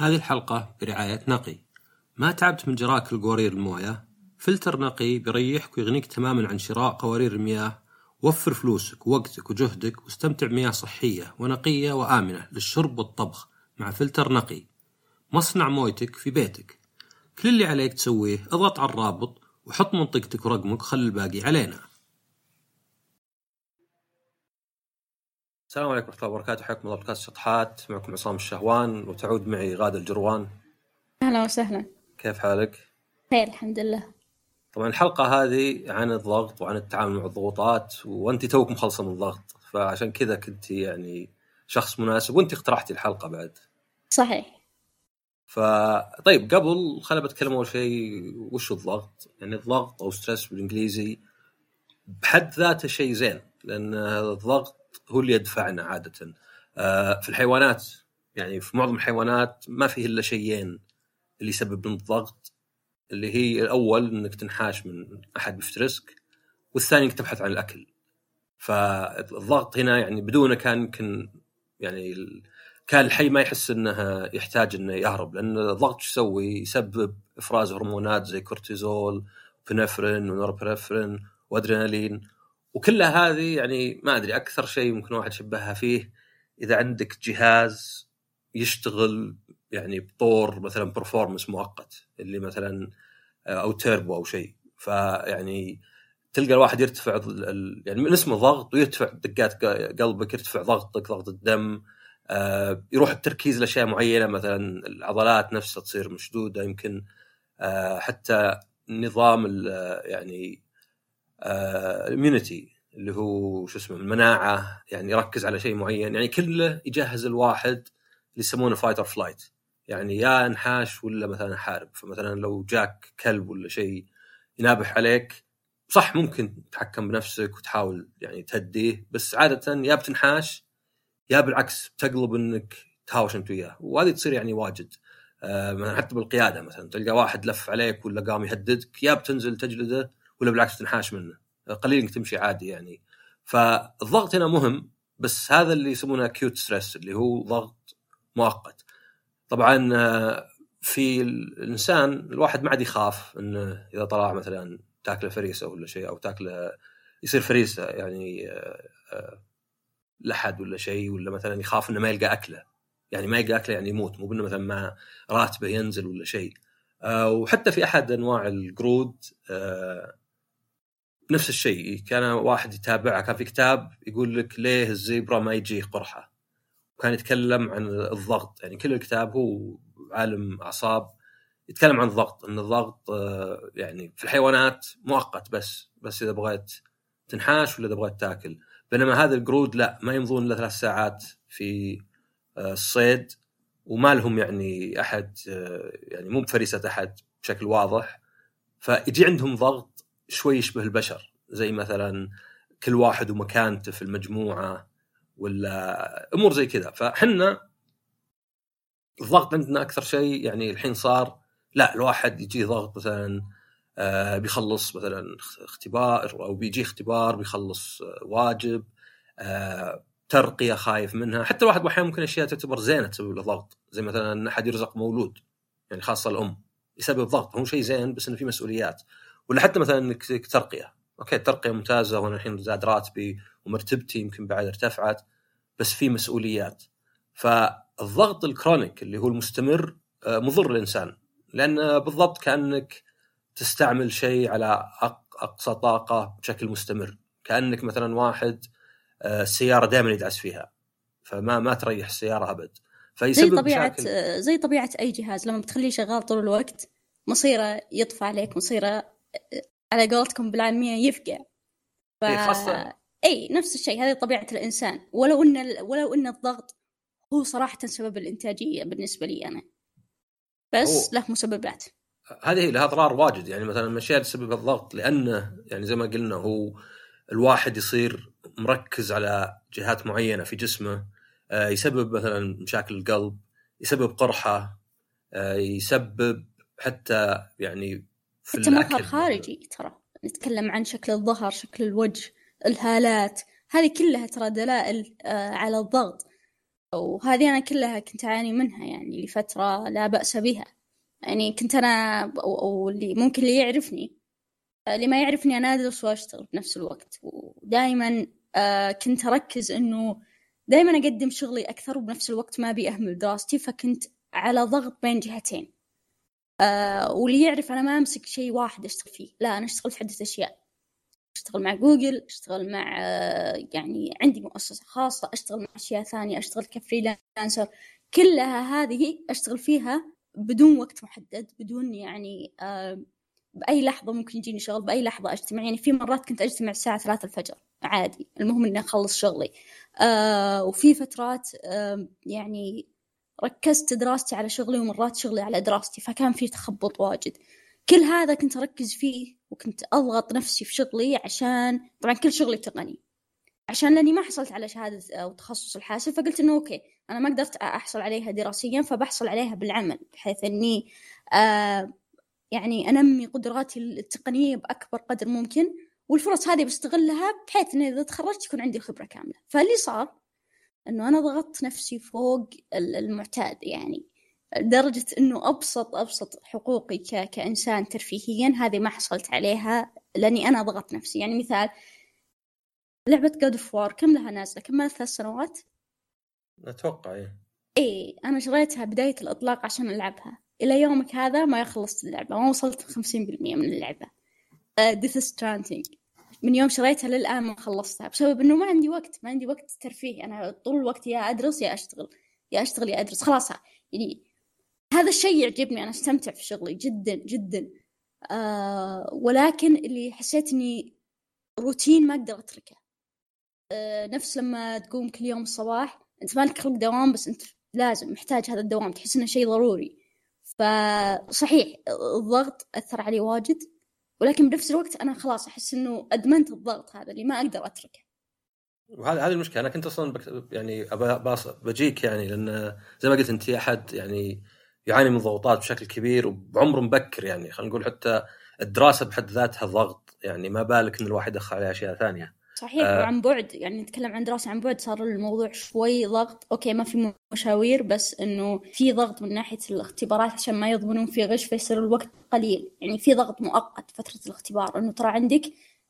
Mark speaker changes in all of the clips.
Speaker 1: هذه الحلقة برعاية نقي. ما تعبت من جراك القوارير الموية؟ فلتر نقي بيريحك ويغنيك تماما عن شراء قوارير المياه. وفر فلوسك ووقتك وجهدك واستمتع بمياه صحية ونقية وآمنة للشرب والطبخ مع فلتر نقي. مصنع مويتك في بيتك. كل اللي عليك تسويه اضغط على الرابط وحط منطقتك ورقمك خل الباقي علينا. السلام عليكم ورحمة الله وبركاته. حياكم الله. بودكاست شطحات. معكم عصام الشهوان. وتعود معي غادة الجروان.
Speaker 2: أهلا وسهلا.
Speaker 1: كيف حالك؟
Speaker 2: خير الحمد لله.
Speaker 1: طبعا الحلقة هذه عن الضغط وعن التعامل مع الضغوطات وأنت توك مخلصة من الضغط. فعشان كذا كنت يعني شخص مناسب وأنت اقترحتي الحلقة بعد.
Speaker 2: صحيح.
Speaker 1: فطيب قبل خلينا بتكلم أول شيء وش الضغط؟ يعني الضغط أو ستريس بالإنجليزي بحد ذاته شيء زين لأن الضغط هو اللي يدفعنا عادة. آه، في الحيوانات يعني في معظم الحيوانات ما فيه إلا شيئين اللي يسبب لنا الضغط اللي هي الأول إنك تنحاش من أحد بيفترسك والثاني إنك تبحث عن الأكل. فالضغط هنا يعني بدونه كان يمكن يعني كان الحي ما يحس إنه يحتاج إنه يهرب لأن الضغط شو يسوي؟ يسبب إفراز هرمونات زي كورتيزول إبينفرين ونورإبينفرين وأدرينالين. وكلها هذه يعني ما أدري أكثر شيء ممكن واحد يشبهها فيه إذا عندك جهاز يشتغل يعني بطور مثلا performance مؤقت اللي مثلا أو تيربو أو شيء. فيعني تلقى الواحد يرتفع يعني من اسمه ضغط ويرتفع دقات قلبك يرتفع ضغطك ضغط الدم آه، يروح التركيز لأشياء معينة مثلا العضلات نفسها تصير مشدودة يمكن آه، حتى نظام يعني ال immunity آه، اللي هو شو اسمه المناعة يعني يركز على شيء معين. يعني كله يجهز الواحد اللي يسمونه fight or flight يعني يا انحاش ولا مثلا حارب. فمثلا لو جاك كلب ولا شيء ينابح عليك صح ممكن تتحكم بنفسك وتحاول يعني تهديه بس عادة يا بتنحاش يا بالعكس بتقلب إنك تهاوش أنت وياه. وهذه تصير يعني واجد. آه حتى بالقيادة مثلا تلقى واحد لف عليك ولا قام يهددك يا بتنزل تجلده ولا بالعكس تنحاش منه. قليل إنك تمشي عادي يعني. فالضغط هنا مهم بس هذا اللي يسمونه acute stress اللي هو ضغط مؤقت. طبعا آه، في الإنسان الواحد ما عاد يخاف إنه إذا طلع مثلا تاكله فريسة ولا شيء أو تاكله يصير فريسة يعني آه، آه، لحد ولا شيء ولا مثلا يخاف إنه ما يلقى أكله. يعني ما يلقى أكله يعني يموت مو بإنه مثلا ما راتبه ينزل ولا شيء. وحتى في أحد أنواع القرود نفس الشيء كان واحد يتابعه كان في كتاب يقول لك ليه الزيبرا ما يجيه قرحة؟ وكان يتكلم عن الضغط يعني كل الكتاب هو عالم أعصاب يتكلم عن الضغط إن الضغط آه يعني في الحيوانات مؤقت بس بس إذا بغيت تنحاش ولا إذا بغيت تاكل. بينما هذا القرود لا ما يمضون إلا ثلاث ساعات في آه، الصيد وما لهم يعني أحد آه، يعني مو بفريسة أحد بشكل واضح. فيجي عندهم ضغط شوي يشبه البشر زي مثلا كل واحد ومكانته في المجموعة ولا أمور زي كذا. فحنا الضغط عندنا أكثر شيء يعني الحين صار لا الواحد يجي ضغط مثلا آه، بيخلص مثلا اختبار أو بيجي اختبار بيخلص آه، واجب آه، ترقية خايف منها. حتى الواحد أحيانا ممكن أشياء تعتبر زينة تسبب له ضغط زي مثلا أحد يرزق مولود يعني خاصة الأم يسبب ضغط. هو شيء زين بس إنه في مسؤوليات. ولا حتى مثلا إنك ترقية. okay الترقيه ممتازة وأنا الحين زاد راتبي ومرتبتي يمكن بعد ارتفعت بس في مسؤوليات. فالضغط ال chronic اللي هو المستمر مضر للإنسان. لأن بالضبط كأنك تستعمل شيء على أقصى طاقة بشكل مستمر. كأنك مثلا واحد آه، السيارة دائما يدعس فيها. فما ما تريح السيارة أبد.
Speaker 2: فيسبب زي طبيعة مشاكل. زي طبيعة أي جهاز. لما بتخليه شغال طول الوقت مصيره يطفى عليك مصيره آه، على قولتكم بالعامية يفقع.
Speaker 1: ف... إيه، خاصة
Speaker 2: اي نفس الشيء هذه طبيعة الإنسان. ولو إن ولو إن الضغط هو صراحة سبب الإنتاجية بالنسبة لي أنا. بس أوه. له مسببات.
Speaker 1: هذه لها أضرار واجد. يعني مثلا الاشياء تسبب الضغط لأنه يعني زي ما قلنا هو الواحد يصير مركز على جهات معينة في جسمه. آه، يسبب مثلا مشاكل القلب يسبب قرحة آه، يسبب حتى يعني
Speaker 2: حتى مظهر خارجي ترى. نتكلم عن شكل الظهر شكل الوجه الهالات. هذه كلها ترى دلائل آه، على الضغط. وهذه أنا كلها كنت أعاني منها يعني لفترة لا بأس بها. يعني كنت أنا واللي ممكن اللي يعرفني اللي ما يعرفني أنا أدرس وأشتغل في نفس الوقت. ودائما آه، كنت أركز إنه دائما أقدم شغلي أكثر وبنفس الوقت ما أبي أهمل دراستي فكنت على ضغط بين جهتين. آه واللي يعرف أنا ما أمسك شيء واحد أشتغل فيه. لا أنا أشتغل في عدة أشياء. أشتغل مع جوجل أشتغل مع آه يعني عندي مؤسسة خاصة أشتغل مع أشياء ثانية أشتغل ك freelancer. كلها هذه أشتغل فيها بدون وقت محدد بدون يعني آه بأي لحظة ممكن يجيني شغل بأي لحظة أجتمع. يعني في مرات كنت أجتمع الساعة ثلاثة الفجر عادي. المهم إني أخلص شغلي. آه وفي فترات آه يعني ركزت دراستي على شغلي ومرات شغلي على دراستي فكان في تخبط واجد. كل هذا كنت أركز فيه وكنت أضغط نفسي في شغلي عشان طبعا كل شغلي تقني. عشان لأني ما حصلت على شهادة أو تخصص الحاسب فقلت إنه أوكي أنا ما قدرت أحصل عليها دراسيا فبحصل عليها بالعمل بحيث إني آه يعني أنمي قدراتي التقنية بأكبر قدر ممكن والفرص هذه بستغلها بحيث إني إذا تخرجت يكون عندي خبره كاملة. فاللي صار إنه أنا ضغطت نفسي فوق المعتاد يعني لدرجة إنه أبسط أبسط حقوقي ك... كإنسان ترفيهيا هذه ما حصلت عليها لأني أنا ضغطت نفسي. يعني مثال لعبة God of War كم لها نازلة؟ كم ثلاث سنوات؟
Speaker 1: أتوقع إيه.
Speaker 2: إيه أنا شريتها بداية الإطلاق عشان ألعبها. إلى يومك هذا ما خلصت اللعبة ما وصلت خمسين بالمية من اللعبة. Death uh, Stranding من يوم شريتها للآن ما خلصتها بسبب إنه ما عندي وقت ما عندي وقت ترفيه. أنا طول الوقت يا أدرس يا أشتغل يا أشتغل يا أدرس خلاص. يعني هذا الشيء يعجبني أنا أستمتع في شغلي جدا جدا. آه ولكن اللي حسيت إني روتين ما أقدر أتركه. آه نفس لما تقوم كل يوم الصباح أنت مالك خلق دوام بس أنت لازم محتاج هذا الدوام تحس إنه شيء ضروري. فصحيح الضغط أثر علي واجد. ولكن بنفس الوقت أنا خلاص أحس إنه أدمنت الضغط هذا اللي ما أقدر أتركه.
Speaker 1: وهذه هذه المشكلة. أنا كنت أصلا بك يعني بجيك يعني لأن زي ما قلت أنت أحد يعني يعاني من ضغوطات بشكل كبير وبعمر مبكر يعني. خلينا نقول حتى الدراسة بحد ذاتها ضغط يعني. ما بالك إن الواحد يدخل عليها أشياء ثانية.
Speaker 2: صحيح آه. وعن بعد يعني نتكلم عن دراسة عن بعد صار الموضوع شوي ضغط. أوكي ما في مشاوير بس إنه في ضغط من ناحية الاختبارات عشان ما يضمنون في غش فيصير الوقت قليل. يعني في ضغط مؤقت فترة الاختبار إنه ترى عندك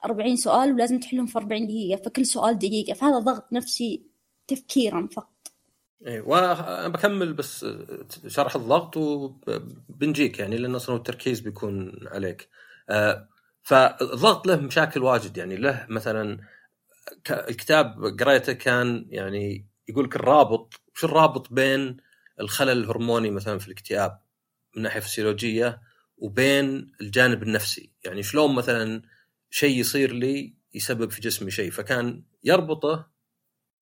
Speaker 2: 40 سؤال ولازم تحلهم في 40 دقيقة فكل سؤال دقيقة. فهذا ضغط نفسي تفكيرا فقط.
Speaker 1: إيه وأنا بكمل بس شرح الضغط وبنجيك يعني لأن أصلا التركيز بيكون عليك. آه فالضغط له مشاكل واجد. يعني له مثلا الكتاب قريته كان يعني يقول لك الرابط وش الرابط بين الخلل الهرموني مثلا في الاكتئاب من ناحية فسيولوجية وبين الجانب النفسي؟ يعني شلون مثلا شيء يصير لي يسبب في جسمي شيء؟ فكان يربطه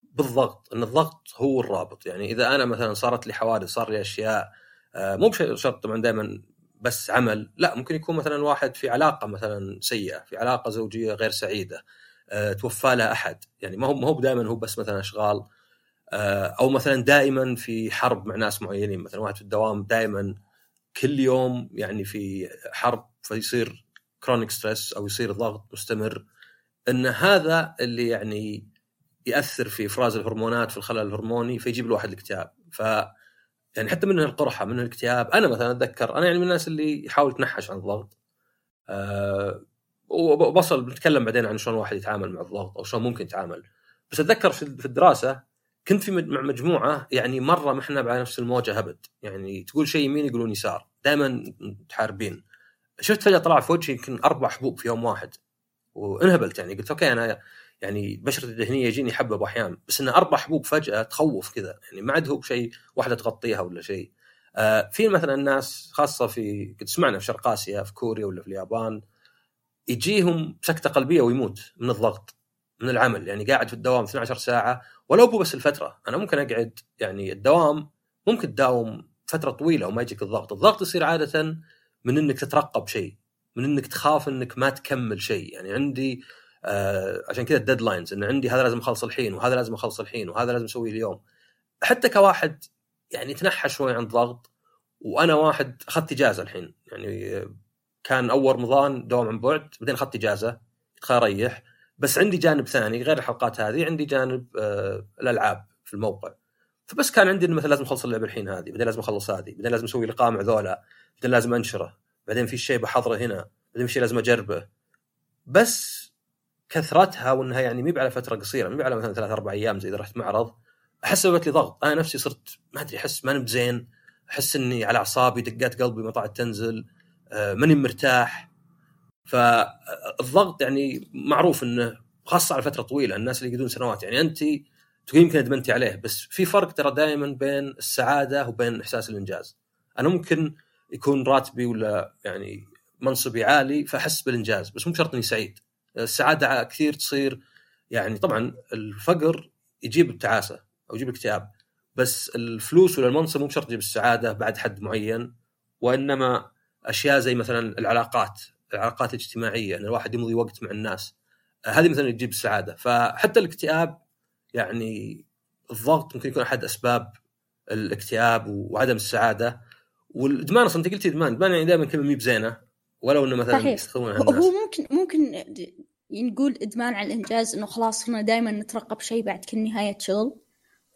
Speaker 1: بالضغط إن الضغط هو الرابط. يعني إذا أنا مثلا صارت لي حوادث صار لي أشياء آه، مو بشرط طبعا دائما بس عمل لا ممكن يكون مثلا واحد في علاقة مثلا سيئة في علاقة زوجية غير سعيدة. توفى له أحد. يعني ما هو ما هو دائما هو بس مثلا أشغال آه، أو مثلا دائما في حرب مع ناس معينين. مثلا واحد في الدوام دائما كل يوم يعني في حرب فيصير chronic stress أو يصير ضغط مستمر. إن هذا اللي يعني يأثر في إفراز الهرمونات في الخلل الهرموني فيجيب الواحد الاكتئاب. ف يعني حتى من القرحة من الاكتئاب. أنا مثلا أتذكر أنا يعني من الناس اللي يحاول يتنحش عن الضغط. أه وبس بنتكلم بعدين عن شلون الواحد يتعامل مع الضغط أو شلون ممكن يتعامل. بس أتذكر في الدراسة كنت في مع مجموعة يعني مرة ما إحنا على نفس الموجة أبد يعني تقول شيء يمين يقولون يسار. دائما متحاربين. شفت فجأة طلع في وجهي يمكن أربع حبوب في يوم واحد. وانهبلت يعني. قلت okay أنا يعني بشرتي الدهنيه يجيني حبة أحيانا بس إنه أربع حبوب فجأة تخوف كذا. يعني ما عاد هو بشيء واحدة تغطيها ولا شيء. آه في مثلا ناس خاصة في قد سمعنا في شرق آسيا في كوريا ولا في اليابان. يجيهم سكتة قلبية ويموت من الضغط من العمل. يعني قاعد في الدوام 12 ساعة ولو مو بس الفترة. أنا ممكن أقعد يعني الدوام ممكن تداوم فترة طويلة وما يجيك الضغط. الضغط يصير عادة من إنك تترقب شيء من إنك تخاف إنك ما تكمل شيء. يعني عندي آه عشان كذا الديدلاينز إن عندي هذا لازم أخلص الحين وهذا لازم أخلص الحين وهذا لازم أسويه اليوم. حتى كواحد يعني تنحى شوي عن الضغط وأنا واحد أخذت إجازة الحين. يعني كان أول رمضان دوام عن بعد بعدين أخذت إجازة أريح. بس عندي جانب ثاني غير الحلقات هذه عندي جانب آه الألعاب في الموقع. فبس كان عندي مثلا لازم أخلص اللعبة الحين هذه بعدين لازم أخلص هذه بعدين لازم أسوي لقاء مع ذولا بعدين لازم أنشره بعدين في شيء بحضره هنا بعدين في شيء لازم أجربه. بس كثرتها وإنها يعني مي على فترة قصيرة مي على مثلا ثلاث أربع أيام زي إذا رحت معرض أحس سببت لي ضغط. أنا نفسي صرت ما أدري أحس ماني بزين أحس إني على أعصابي دقات قلبي ما طلعت تنزل. ماني مرتاح. فالضغط يعني معروف إنه خاصة على فترة طويلة الناس اللي يقعدون سنوات. يعني أنت تقول يمكن أدمنتي عليه بس في فرق ترى دائما بين السعادة وبين إحساس الإنجاز. أنا ممكن يكون راتبي ولا يعني منصبي عالي فأحس بالإنجاز بس مو شرط إني سعيد. السعادة كثير تصير يعني طبعا الفقر يجيب التعاسة أو يجيب الاكتئاب بس الفلوس ولا المنصب مو بشرط تجيب السعادة بعد حد معين وإنما أشياء زي مثلا العلاقات العلاقات الاجتماعية إن الواحد يمضي وقت مع الناس. هذه مثلا تجيب السعاده فحتى الاكتئاب يعني الضغط ممكن يكون أحد أسباب الاكتئاب وعدم السعادة. والإدمان أصلا أنت قلت إدمان. إدمان يعني دائما كلمة مي بزينة ولو إنه مثلا
Speaker 2: صحيح. هو ممكن ممكن نقول إدمان على الإنجاز إنه خلاص صرنا دائما نترقب شيء بعد كل نهاية شغل.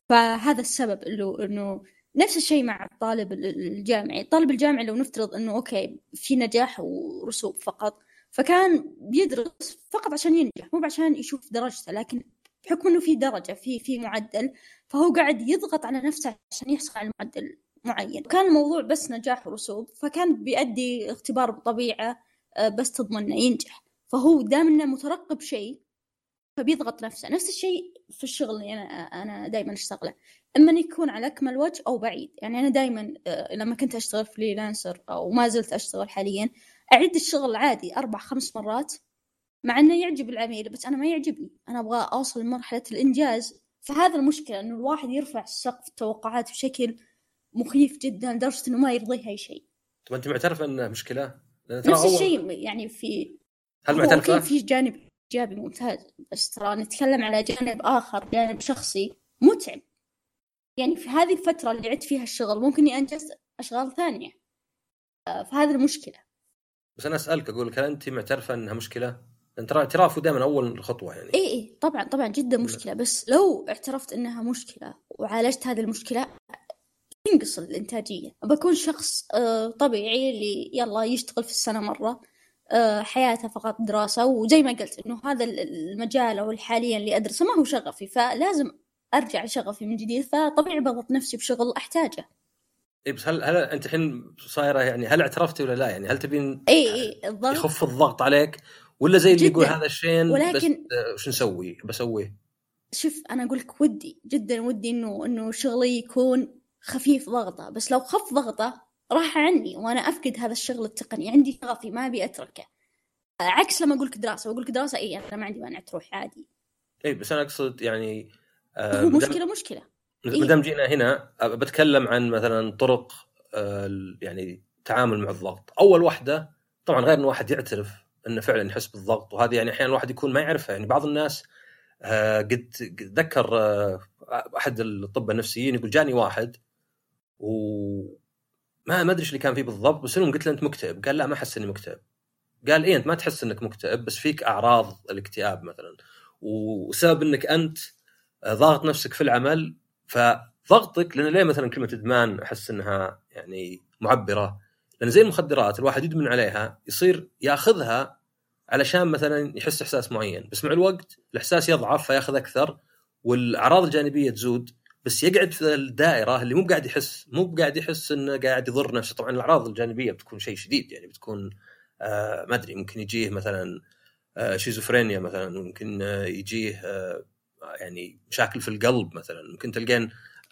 Speaker 2: فهذا السبب انه إنه نفس الشيء مع الطالب الجامعي. الطالب الجامعي لو نفترض إنه okay في نجاح ورسوب فقط فكان بيدرس فقط عشان ينجح مو عشان يشوف درجته لكن بحكم إنه في درجة في في معدل فهو قاعد يضغط على نفسه عشان يحصل على المعدل معين. كان الموضوع بس نجاح ورسوب فكان بيأدي اختبار بطبيعة آه، بس تضمن ينجح. فهو دام إنه مترقب شيء فبيضغط نفسه. نفس الشيء في الشغل اللي أنا أنا دائما أشتغله. إما إن يكون على أكمل وجه أو بعيد يعني أنا دائما آه، لما كنت أشتغل فريلانسر أو ما زلت أشتغل حاليا أعيد الشغل عادي أربع خمس مرات مع إنه يعجب العميل بس أنا ما يعجبني أنا أبغى أوصل لمرحلة الإنجاز فهذا المشكلة إنه الواحد يرفع سقف التوقعات بشكل مخيف جدا لدرجة إنه ما يرضيه اي شيء.
Speaker 1: طب أنت معترفه إنه مشكلة؟
Speaker 2: نفس الشيء يعني في
Speaker 1: هل معترفه؟
Speaker 2: في جانب إيجابي ممتاز بس ترى نتكلم على جانب آخر جانب شخصي متعب. يعني في هذه الفترة اللي عدت فيها الشغل ممكن إني أنجز أشغال ثانية. آه، فهذه المشكلة.
Speaker 1: بس أنا أسألك أقول لك هل أنت معترفة إنها مشكلة؟ ترى اعترافه دائما أول خطوة يعني
Speaker 2: اي اي طبعا طبعا جدا مشكلة بس لو اعترفت إنها مشكلة وعالجت هذه المشكلة تنقص الإنتاجية بكون شخص آه، طبيعي اللي يلا يشتغل في السنة مرة آه، حياته فقط دراسة وزي ما قلت إنه هذا المجال أو حاليا اللي أدرسه ما هو شغفي فلازم أرجع لشغفي من جديد فطبيعي بضغط نفسي بشغل أحتاجه.
Speaker 1: اي بس هل هل أنت الحين صايرة يعني هل اعترفتي ولا لا؟ يعني هل تبين
Speaker 2: اي اي الضغط
Speaker 1: يخف الضغط عليك؟ ولا زي اللي يقول هذا الشيء ولكن بس شو نسوي؟ بسويه
Speaker 2: شوف أنا أقول لك ودي جدا ودي إنه إنه شغلي يكون خفيف ضغطة بس لو خف ضغطة راح عني وأنا أفقد هذا الشغل التقني عندي شغفي ما أبي أتركه. عكس لما أقول لك دراسة وأقول لك دراسة اي أنا ما عندي مانع تروح عادي.
Speaker 1: اي بس أنا أقصد يعني
Speaker 2: هو مشكلة مشكلة.
Speaker 1: ما دام جينا هنا بتكلم عن مثلا طرق آه يعني التعامل مع الضغط. أول واحدة طبعا غير إن واحد يعترف إنه فعلا يحس بالضغط وهذه يعني أحيانا الواحد يكون ما يعرفها. يعني بعض الناس آه قد ذكر آه أحد الأطباء النفسيين يقول جاني واحد و ما ما أدري إيش اللي كان فيه بالضبط بس المهم قلت له أنت مكتئب. قال لا ما أحس إني مكتئب. قال إيه أنت ما تحس إنك مكتئب بس فيك أعراض الاكتئاب مثلا. وسبب إنك أنت ضاغط نفسك في العمل فضغطك لأن ليه مثلا كلمة إدمان أحس إنها يعني معبرة؟ لأن زي المخدرات الواحد يدمن عليها يصير يأخذها علشان مثلا يحس إحساس معين بس مع الوقت الإحساس يضعف فيأخذ أكثر والأعراض الجانبية تزود بس يقعد في الدائرة اللي مو قاعد يحس مو قاعد يحس إنه قاعد يضر نفسه. طبعا الأعراض الجانبية بتكون شيء شديد يعني بتكون آه ما أدري ممكن يجيه مثلا آه شيزوفرينيا مثلا ممكن آه يجيه آه يعني مشاكل في القلب مثلا. ممكن تلقين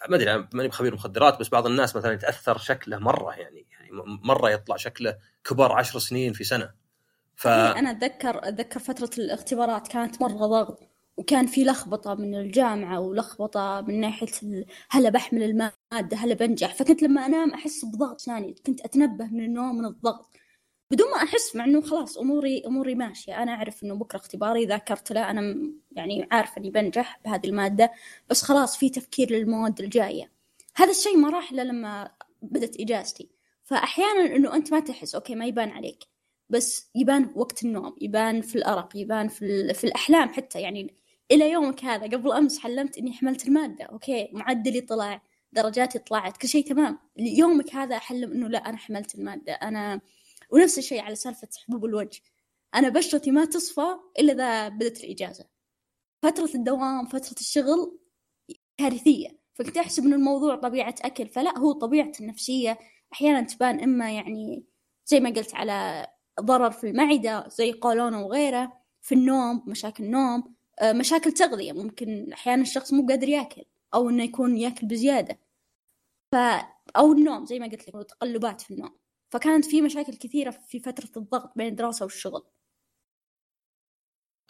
Speaker 1: ما أدري ماني بخبير مخدرات بس بعض الناس مثلا يتأثر شكله مرة يعني يعني مرة يطلع شكله كبر عشر سنين في سنة.
Speaker 2: ف أنا أتذكر أتذكر فترة الاختبارات كانت مرة ضغط وكان في لخبطة من الجامعة ولخبطة من ناحية هلا بحمل المادة هلا بنجح. فكنت لما أنام أحس بضغط ثاني كنت أتنبه من النوم من الضغط. بدون ما أحس مع إنه خلاص أموري أموري ماشية. أنا أعرف إنه بكرة اختباري ذاكرت له أنا يعني عارفة إني بنجح بهذه المادة بس خلاص في تفكير للمواد الجاية. هذا الشيء ما راح لما بدت إجازتي. فأحيانا إنه أنت ما تحس okay ما يبان عليك بس يبان وقت النوم يبان في الأرق يبان في, في الأحلام حتى. يعني إلى يومك هذا قبل أمس حلمت إني حملت المادة okay معدلي طلع درجاتي طلعت كل شيء تمام. يومك هذا أحلم إنه لا أنا حملت المادة أنا ونفس الشيء على سالفة حبوب الوجه. أنا بشرتي ما تصفى إلا إذا بدت الإجازة. فترة الدوام فترة الشغل كارثية. فكنت احسب إنه الموضوع طبيعة أكل فلا هو طبيعة النفسية. أحيانا تبان إما يعني زي ما قلت على ضرر في المعدة زي قولون وغيره في النوم مشاكل نوم آه، مشاكل تغذية. ممكن أحيانا الشخص مو قادر يأكل أو إنه يكون يأكل بزيادة. ف أو النوم زي ما قلت لك تقلبات في النوم. فكانت في مشاكل كثيرة في فترة الضغط بين الدراسة والشغل.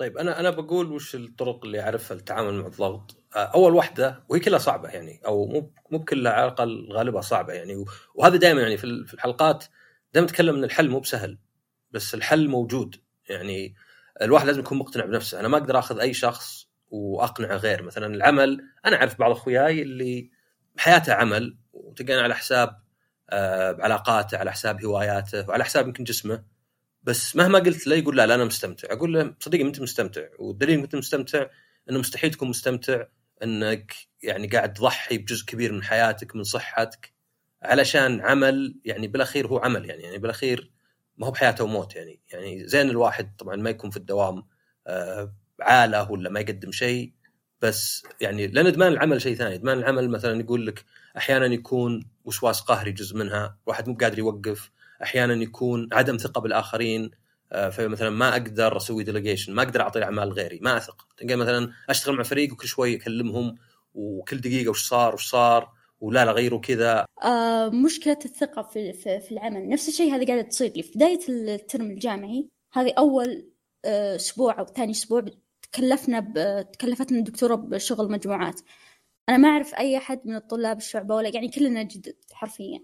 Speaker 1: طيب أنا أنا بقول وش الطرق اللي أعرفها للتعامل مع الضغط؟ آه، أول واحدة وهي كلها صعبة يعني أو مو مو بكلها على الأقل غالبها صعبة يعني وهذا دائما يعني في الحلقات دائما نتكلم إن الحل مو بسهل بس الحل موجود يعني الواحد لازم يكون مقتنع بنفسه. أنا ما أقدر آخذ أي شخص وأقنعه غير. مثلا العمل أنا أعرف بعض أخوياي اللي حياته عمل وتلقانه على حساب آه، علاقاته على حساب هواياته وعلى حساب يمكن جسمه بس مهما قلت له يقول لا لا أنا مستمتع. أقول له صديقي أنت مستمتع. والدليل أنك مستمتع إنه مستحيل تكون مستمتع إنك يعني قاعد تضحي بجزء كبير من حياتك من صحتك علشان عمل يعني بالأخير هو عمل يعني يعني بالأخير ما هو بحياته وموت يعني. يعني زين الواحد طبعا ما يكون في الدوام آه، عالة ولا ما يقدم شيء بس يعني لأن إدمان العمل شيء ثاني. إدمان العمل مثلا يقول لك أحيانا يكون وسواس قهري جزء منها واحد مو قادر يوقف أحيانا يكون عدم ثقة بالآخرين آه، فمثلا ما أقدر أسوي delegation ما أقدر أعطي الاعمال غيري ما أثق. تلقى مثلا أشتغل مع فريق وكل شوي أكلمهم وكل دقيقة وش صار وش صار ولا لا غيروا كذا.
Speaker 2: آه مشكلة الثقة في, في, في العمل. نفس الشيء هذه قاعدة تصير لي. في بداية ال term الجامعي هذه أول آه، أسبوع أو ثاني أسبوع تكلفنا تكلفتنا الدكتورة بشغل مجموعات. أنا ما أعرف أي أحد من الطلاب الشعبة ولا يعني كلنا جدد حرفيا.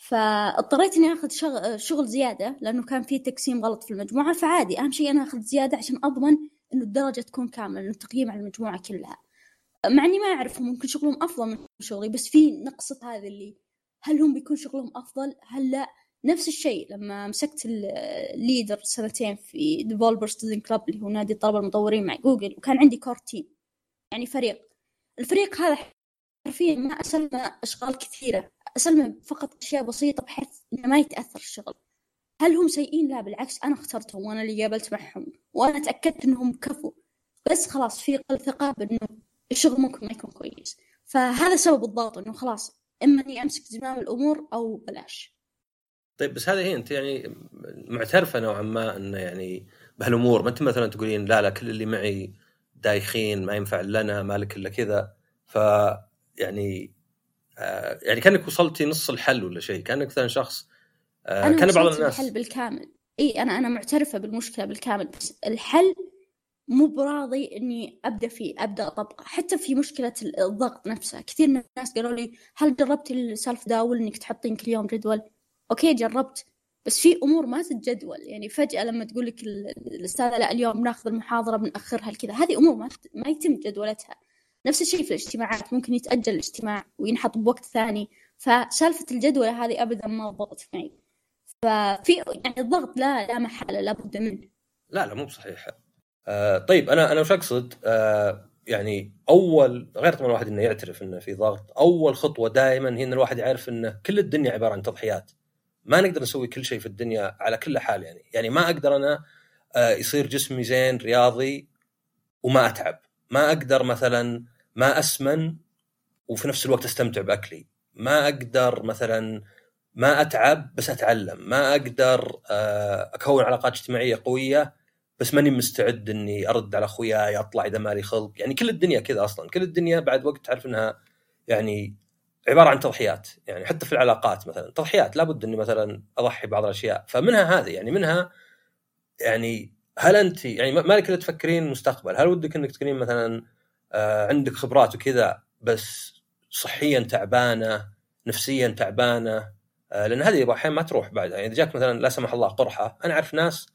Speaker 2: فاضطريت إني آخذ شغل, شغل زيادة لأنه كان في تقسيم غلط في المجموعة فعادي أهم شيء أنا آخذ زيادة عشان أضمن إنه الدرجة تكون كاملة إنه التقييم على المجموعة كلها. مع إني ما أعرفهم ممكن شغلهم أفضل من شغلي بس في نقصة هذا اللي هل هم بيكون شغلهم أفضل؟ هل لا؟ نفس الشيء لما مسكت ال leader سنتين في Developer Student Club اللي هو نادي الطلبة المطورين مع جوجل وكان عندي core team يعني فريق. الفريق هذا حرفيا ما أسلم أشغال كثيرة. اسلم فقط أشياء بسيطة بحيث إنه ما يتأثر الشغل. هل هم سيئين؟ لا بالعكس أنا اخترتهم وأنا اللي قابلت معهم وأنا تأكدت إنهم كفو. بس خلاص في قلة ثقة بأنه الشغل ممكن ما يكون كويس. فهذا سبب الضغط إنه خلاص إما إني أمسك زمام الأمور أو بلاش.
Speaker 1: طيب بس هذه هي أنت يعني معترفة نوعا ما إنه يعني بهالأمور. ما أنت مثلا تقولين لا لا كل اللي معي دايخين ما ينفع لنا مالك إلا كذا. ف يعني يعني كأنك وصلتي نص الحل ولا شيء كأنك مثلا شخص
Speaker 2: آه أنا كان بعض الناس. الحل بالكامل. إي أنا أنا معترفة بالمشكلة بالكامل بس الحل مو براضي إني أبدأ فيه أبدأ أطبقه. حتى في مشكلة الضغط نفسها كثير من الناس قالوا لي هل جربتي السلف داول إنك تحطين كل يوم جدول؟ أوكي جربت بس في أمور ما تتجدول. يعني فجأة لما تقول لك الأستاذة لا اليوم ناخذ المحاضرة بنأخرها كذا هذه أمور ما ما يتم جدولتها. نفس الشيء في الاجتماعات ممكن يتأجل الاجتماع وينحط بوقت ثاني. فسالفة الجدولة هذه ابدا ما ضبطت معي. ففي يعني الضغط لا لا محالة لابد منه.
Speaker 1: لا لا مو بصحيح. آه طيب أنا أنا وش أقصد؟ آه يعني أول غير طبعا الواحد إنه يعترف إنه في ضغط أول خطوة دائما هي إن الواحد يعرف إنه كل الدنيا عبارة عن تضحيات. ما نقدر نسوي كل شيء في الدنيا على كل حال يعني. يعني ما أقدر أنا آه يصير جسمي زين رياضي وما أتعب. ما أقدر مثلا ما أسمن وفي نفس الوقت أستمتع بأكلي. ما أقدر مثلا ما أتعب بس أتعلم. ما أقدر آه، أكون علاقات اجتماعية قوية بس ماني مستعد إني أرد على أخوياي أطلع إذا مالي خلق. يعني كل الدنيا كذا أصلا. كل الدنيا بعد وقت تعرف إنها يعني عبارة عن تضحيات. يعني حتى في العلاقات مثلا تضحيات. لابد إني مثلا أضحي بعض الأشياء. فمنها هذه. يعني منها يعني هل انت يعني مالك إلا تفكرين مستقبل. هل ودك إنك تكونين مثلا آه عندك خبرات وكذا بس صحيا تعبانة نفسيا تعبانة؟ آه لأن هذه أحيانا ما تروح بعد. يعني إذا جاك مثلا لا سمح الله قرحة أنا أعرف ناس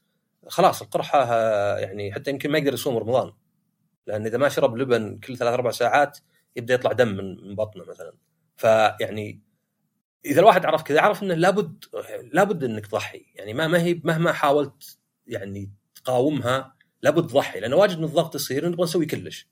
Speaker 1: خلاص القرحة آه، يعني حتى يمكن ما يقدر يصوم رمضان. لأن إذا ما شرب لبن كل ثلاث أربع ساعات يبدأ يطلع دم من بطنه مثلا. فيعني إذا الواحد عرف كذا عرف إنه لابد لابد إنك تضحي. يعني ما ما هي مهما حاولت يعني تقاومها لابد تضحي لأنه واجد من الضغط يصير نبغى نسوي كلش.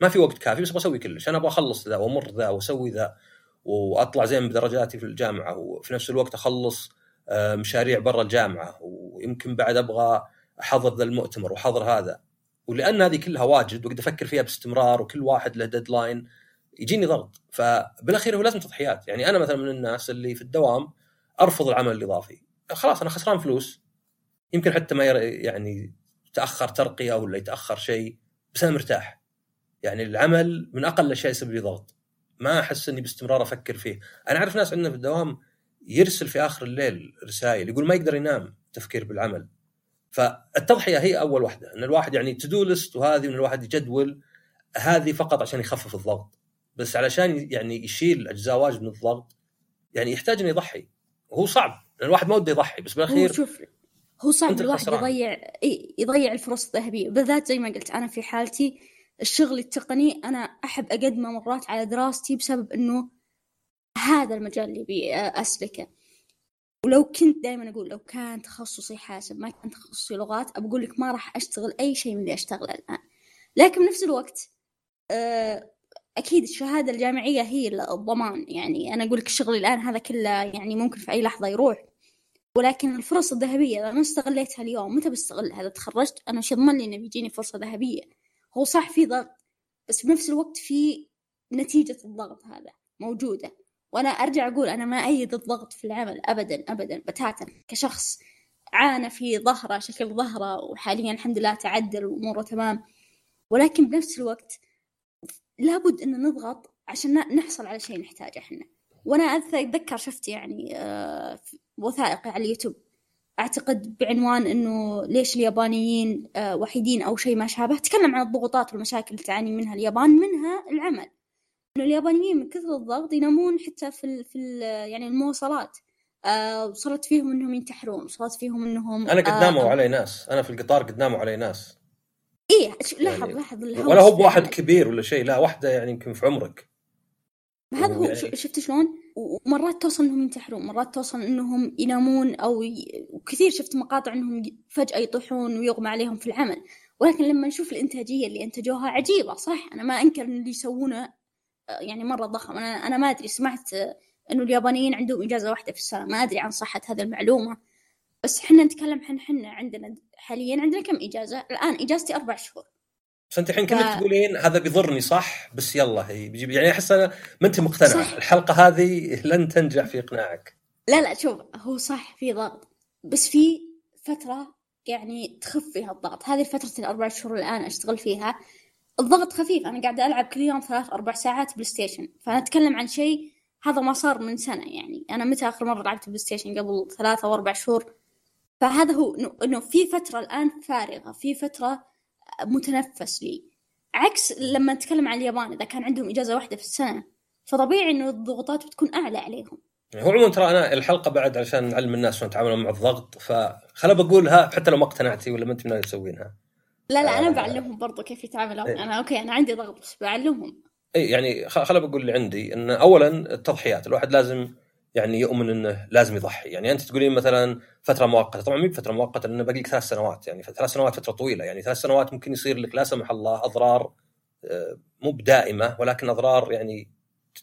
Speaker 1: ما في وقت كافي بس أبغى أسوي كلش. أنا أبغى أخلص ذا وأمر ذا وأسوي ذا وأطلع زين بدرجاتي في الجامعة وفي نفس الوقت أخلص آه، مشاريع برا الجامعة ويمكن بعد أبغى أحضر ذا المؤتمر وأحضر هذا. ولأن هذه كلها واجد واقدر أفكر فيها باستمرار وكل واحد له deadline يجيني ضغط. فبالأخير هو لازم تضحيات. يعني أنا مثلا من الناس اللي في الدوام أرفض العمل الإضافي. خلاص أنا خسران فلوس. يمكن حتى ما يعني تأخر ترقية ولا يتأخر شيء بس أنا مرتاح. يعني العمل من أقل الأشياء يسبب لي ضغط. ما أحس إني باستمرار أفكر فيه. أنا أعرف ناس عندنا في الدوام يرسل في آخر الليل رسائل يقول ما يقدر ينام تفكير بالعمل. فالتضحية هي أول واحدة إن الواحد يعني تدو ليست وهذه ان الواحد يجدول هذه فقط عشان يخفف الضغط. بس علشان يعني يشيل أجزاء واجد من الضغط يعني يحتاج إنه يضحي. وهو صعب الواحد ما وده يضحي بس بالأخير
Speaker 2: شوف هو صعب الواحد يضيع يضيع الفرص الذهبية. بالذات زي ما قلت أنا في حالتي الشغل التقني أنا أحب أقدمه مرات على دراستي بسبب إنه هذا المجال اللي أبي أسلكه. ولو كنت دائما أقول لو كان تخصصي حاسب ما كان تخصصي لغات بقول لك ما راح أشتغل أي شيء من اللي أشتغله الآن. لكن بنفس الوقت آه، أكيد الشهادة الجامعية هي الضمان. يعني أنا أقول لك الشغل الآن هذا كله يعني ممكن في أي لحظة يروح. ولكن الفرص الذهبية اذا ما استغليتها اليوم متى بستغلها؟ إذا تخرجت أنا شو يضمن لي إنه بيجيني فرصة ذهبية. هو صح في ضغط بس بنفس الوقت في نتيجة الضغط هذا موجودة. وأنا أرجع أقول أنا ما أيد الضغط في العمل ابدا ابدا بتاتا. كشخص عانى في ظهره شكل ظهره وحاليا الحمد لله تعدل وأموره تمام. ولكن بنفس الوقت لابد إن نضغط عشان نحصل على شيء نحتاجه إحنا. وأنا أتذكر شفت يعني آه، وثائقي على اليوتيوب. أعتقد بعنوان إنه ليش اليابانيين آه، وحيدين أو شيء ما شابه تكلم عن الضغوطات والمشاكل اللي تعاني منها اليابان منها العمل. إنه اليابانيين من كثر الضغط ينامون حتى في ال في ال يعني المواصلات. آه وصلت فيهم إنهم ينتحرون وصلت فيهم إنهم
Speaker 1: أنا قد ناموا آه علي ناس. أنا في القطار قد ناموا علي ناس.
Speaker 2: إيه لاحظ يعني لاحظ
Speaker 1: ولا هو بواحد كبير ولا شيء لا واحدة يعني يمكن في عمرك.
Speaker 2: هذا هو يعني... شفت شلون؟ ومرات توصل إنهم ينتحرون، مرات توصل إنهم ينامون أو ي... وكثير شفت مقاطع إنهم فجأة يطيحون ويغمى عليهم في العمل، ولكن لما نشوف الإنتاجية اللي أنتجوها عجيبة صح؟ أنا ما أنكر إن اللي يسوونه يعني مرة ضخم، أنا أنا ما أدري سمعت إنه اليابانيين عندهم إجازة واحدة في السنة، ما أدري عن صحة هذه المعلومة. بس إحنا نتكلم عن إحنا عندنا حاليا عندنا كم إجازة؟ الآن إجازتي أربع شهور.
Speaker 1: بس أنت الحين كنت ف... تقولين هذا بيضرني صح؟ بس يلا هي بيجيب يعني أحس أنا ما أنت مقتنعه صح. الحلقة هذه لن تنجح في إقناعك.
Speaker 2: لا لا شوف هو صح في ضغط. بس في فترة يعني تخف فيها الضغط. هذه فترة الأربع شهور الان أشتغل فيها الضغط خفيف. أنا قاعدة ألعب كل يوم ثلاث أربع ساعات بلاي ستيشن. فأنا أتكلم عن شيء هذا ما صار من سنة يعني. أنا متى آخر مرة لعبت بلاي ستيشن؟ قبل ثلاثة أو أربع شهور. فهذا هو إنه في فترة الآن فارغة. في فترة متنفس لي عكس لما نتكلم عن اليابان إذا كان عندهم إجازة واحدة في السنة فطبيعي إنه الضغوطات بتكون أعلى عليهم
Speaker 1: يعني هو عموما ترى أنا الحلقة بعد عشان نعلم الناس شلون يتعاملون مع الضغط فخل بقولها حتى لو ما اقتنعتي ولا ما أنت من تسوينها
Speaker 2: لا لا أنا آه. بعلمهم برضو كيف يتعاملون إيه. أنا أوكي أنا عندي ضغط بس بعلمهم
Speaker 1: اي يعني خل بقول اللي عندي إن اولا التضحيات الواحد لازم يعني يؤمن إنه لازم يضحي. يعني أنت تقولين مثلا فترة مؤقتة طبعا مو فترة مؤقتة لأنه باقي لك ثلاث سنوات. يعني ثلاث سنوات فترة طويلة. يعني ثلاث سنوات ممكن يصير لك لا سمح الله أضرار آه، مو بدائمة ولكن أضرار يعني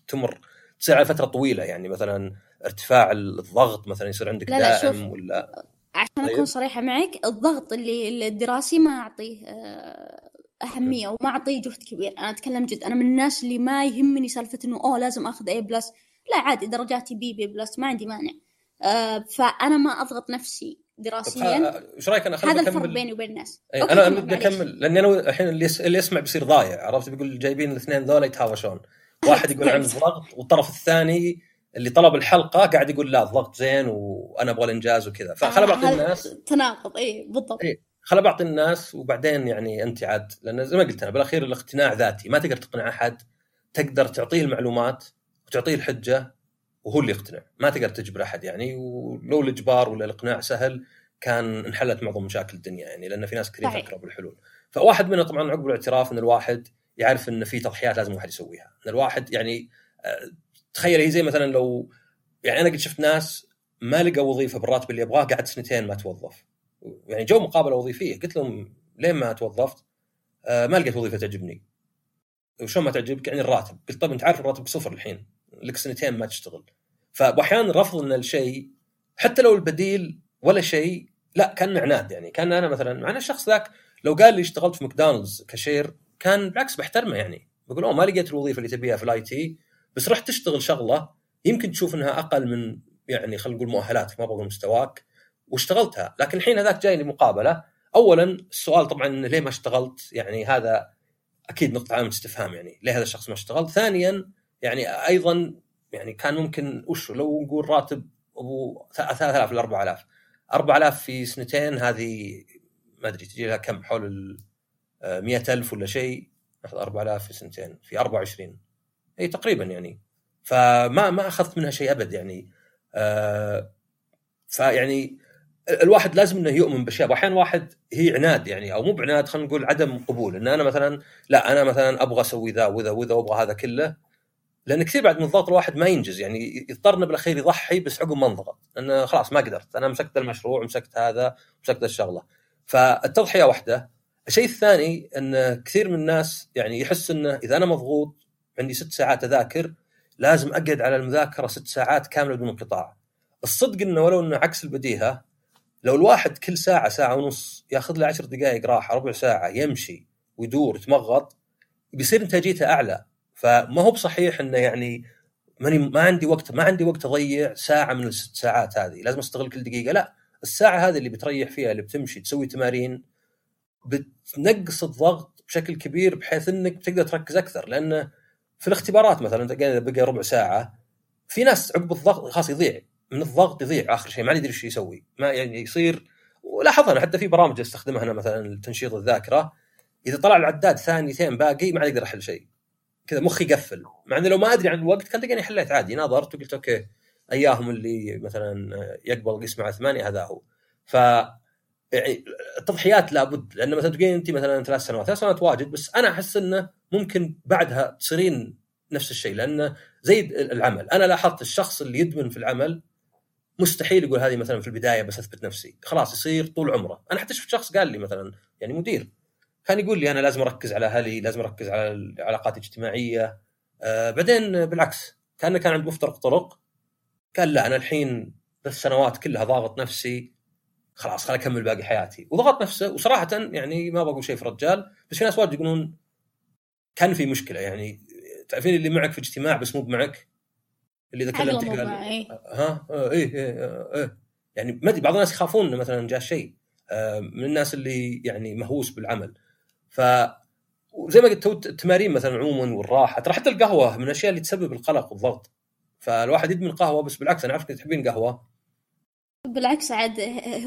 Speaker 1: تمر تصير على فترة طويلة. يعني مثلا ارتفاع الضغط مثلا يصير عندك لا لا دائم ولا
Speaker 2: عشان طيب. اكون صريحة معك الضغط اللي الدراسي ما أعطيه آه، أهمية وما أعطيه جهد كبير. أنا أتكلم جد أنا من الناس اللي ما يهمني سالفة إنه أوه لازم آخذ A plus لا عادي درجاتي B B plus ما عندي مانع. آه فأنا ما أضغط نفسي دراسيا.
Speaker 1: إيش رأيك أنا
Speaker 2: هذا الفرق بيني وبين الناس
Speaker 1: أي أنا أنا بدي أكمل لأني أنا الحين اللي, اللي يسمع بيصير ضايع عرفت؟ بيقول جايبين الاثنين ذولا يتهاوشون. واحد يقول عن الضغط والطرف الثاني اللي طلب الحلقة قاعد يقول لا الضغط زين وأنا أبغى الإنجاز وكذا. فخل بعطي الناس
Speaker 2: تناقض اي بالضبط.
Speaker 1: إيه خل بعطي الناس وبعدين يعني أنت عاد لأن زي ما قلت أنا بالأخير الاقتناع ذاتي ما تقدر تقنع أحد تقدر تعطيه المعلومات وتعطيه الحجة وهو اللي يقتنع. ما تقدر تجبر أحد يعني ولو الإجبار ولا الإقناع سهل كان انحلت معظم مشاكل الدنيا يعني لأن في ناس كثير يفكروا بالحلول فواحد منها طبعا عقب الاعتراف إن الواحد يعرف إن في تضحيات لازم الواحد يسويها. إن الواحد يعني آه، تخيل هي زي مثلا لو يعني أنا قد شفت ناس ما لقى وظيفة بالراتب اللي يبغاه قعد سنتين ما توظف. يعني جو مقابله وظيفية. قلت لهم ليه ما توظفت؟ آه ما لقيت وظيفة تعجبني. وشلون ما تعجبك؟ يعني الراتب. قلت طيب أنت عارف الراتب صفر الحين. لك سنتين ما تشتغل. فأحيانا رفض إن الشيء حتى لو البديل ولا شيء لا كان عناد يعني. كان أنا مثلا مع أن الشخص ذاك لو قال لي اشتغلت في ماكدونالدز كشير كان بالعكس بحترمه يعني. بقول أوه ما لقيت الوظيفة اللي تبيها في ال IT بس رحت تشتغل شغلة يمكن تشوف إنها أقل من يعني خلينا نقول مؤهلاتك ما بقول مستواك واشتغلتها. لكن الحين هذاك جاي لي مقابلة. اولا السؤال طبعا ليه ما اشتغلت؟ يعني هذا أكيد نقطة علامه استفهام يعني. ليه هذا الشخص ما اشتغل؟ ثانيا يعني أيضا يعني كان ممكن وش لو نقول راتب أبو 3000 ل 4000 4000 في سنتين هذه ما أدري تجي لها كم حول ال 100000 ولا شيء ناخذ 4000 في سنتين في 24 أي تقريبا يعني. فما ما أخذت منها شيء أبد يعني. آه فيعني الواحد لازم إنه يؤمن بأشياء. واحيانا واحد هي عناد يعني أو مو بعناد خلينا نقول عدم قبول. إن أنا مثلا لا أنا مثلا أبغى أسوي ذا وذا وذا وأبغى هذا كله. لأن كثير بعد من الضغط الواحد ما ينجز يعني يضطر بالأخير يضحي بس عقب ما انضغط. لأنه خلاص ما قدرت أنا مسكت المشروع مسكت هذا مسكت الشغلة. فالتضحية واحدة. الشيء الثاني إن كثير من الناس يعني يحس إنه إذا أنا مضغوط عندي ست ساعات أذاكر لازم أقعد على المذاكرة ست ساعات كاملة بدون انقطاع. الصدق إنه ولو إنه عكس البديهة لو الواحد كل ساعة ساعة ونص ياخذ له عشر دقائق راحة ربع ساعة يمشي ويدور يتمغط بيصير إنتاجيته أعلى. فما هو بصحيح إنه يعني ماني ما عندي وقت ما عندي وقت أضيع ساعة من الست ساعات هذه. لازم أستغل كل دقيقة. لا الساعة هذه اللي بتريح فيها اللي بتمشي تسوي تمارين بتنقص الضغط بشكل كبير بحيث إنك بتقدر تركز أكثر. لأنه في الاختبارات مثلا بقى ربع ساعة في ناس عقب الضغط خلاص يضيع. من الضغط يضيع آخر شيء ما يدري إيش يسوي. ما يعني يصير ولاحظ أنا حتى في برامج أستخدمها أنا مثلا لتنشيط الذاكرة. إذا طلع العداد ثانيتين باقي ما أقدر أحل شيء. كذا مخي يقفل. مع إنه لو ما أدري عن الوقت كان تلقاني حليت عادي. نظرت وقلت أوكي أياهم اللي مثلا يقبل قسم على ثمانية هذا هو. ف يعني التضحيات لابد لأن مثلا تقولين انت مثلا ثلاث سنوات. ثلاث سنوات واجد بس أنا أحس إنه ممكن بعدها تصيرين نفس الشيء لأنه زي العمل. أنا لاحظت الشخص اللي يدمن في العمل مستحيل يقول هذه مثلا في البداية بس أثبت نفسي. خلاص يصير طول عمره. أنا حتى شفت شخص قال لي مثلا يعني مدير كان يقول لي أنا لازم أركز على أهلي لازم أركز على العلاقات الاجتماعية. آه بعدين بالعكس كانه كان عنده مفترق طرق. قال لا أنا الحين ثلاث سنوات كلها ضاغط نفسي. خلاص خليني أكمل باقي حياتي. وضغط نفسه وصراحة يعني ما بقول شيء في رجال بس في ناس واجد يقولون كان في مشكلة. يعني تعرفين اللي معك في اجتماع بس مو بمعك؟ اللي إذا كلمتك قال
Speaker 2: إيه.
Speaker 1: ها؟ إيه إيه إيه, إيه. يعني ما أدري بعض الناس يخافون مثلا جاء شيء. من الناس اللي يعني مهووس بالعمل. ف وزي ما قلت التمارين مثلا عموما والراحة ترى حتى القهوة من الأشياء اللي تسبب القلق والضغط. فالواحد يدمن قهوة بس بالعكس أنا اعرفك تحبين قهوة.
Speaker 2: بالعكس عاد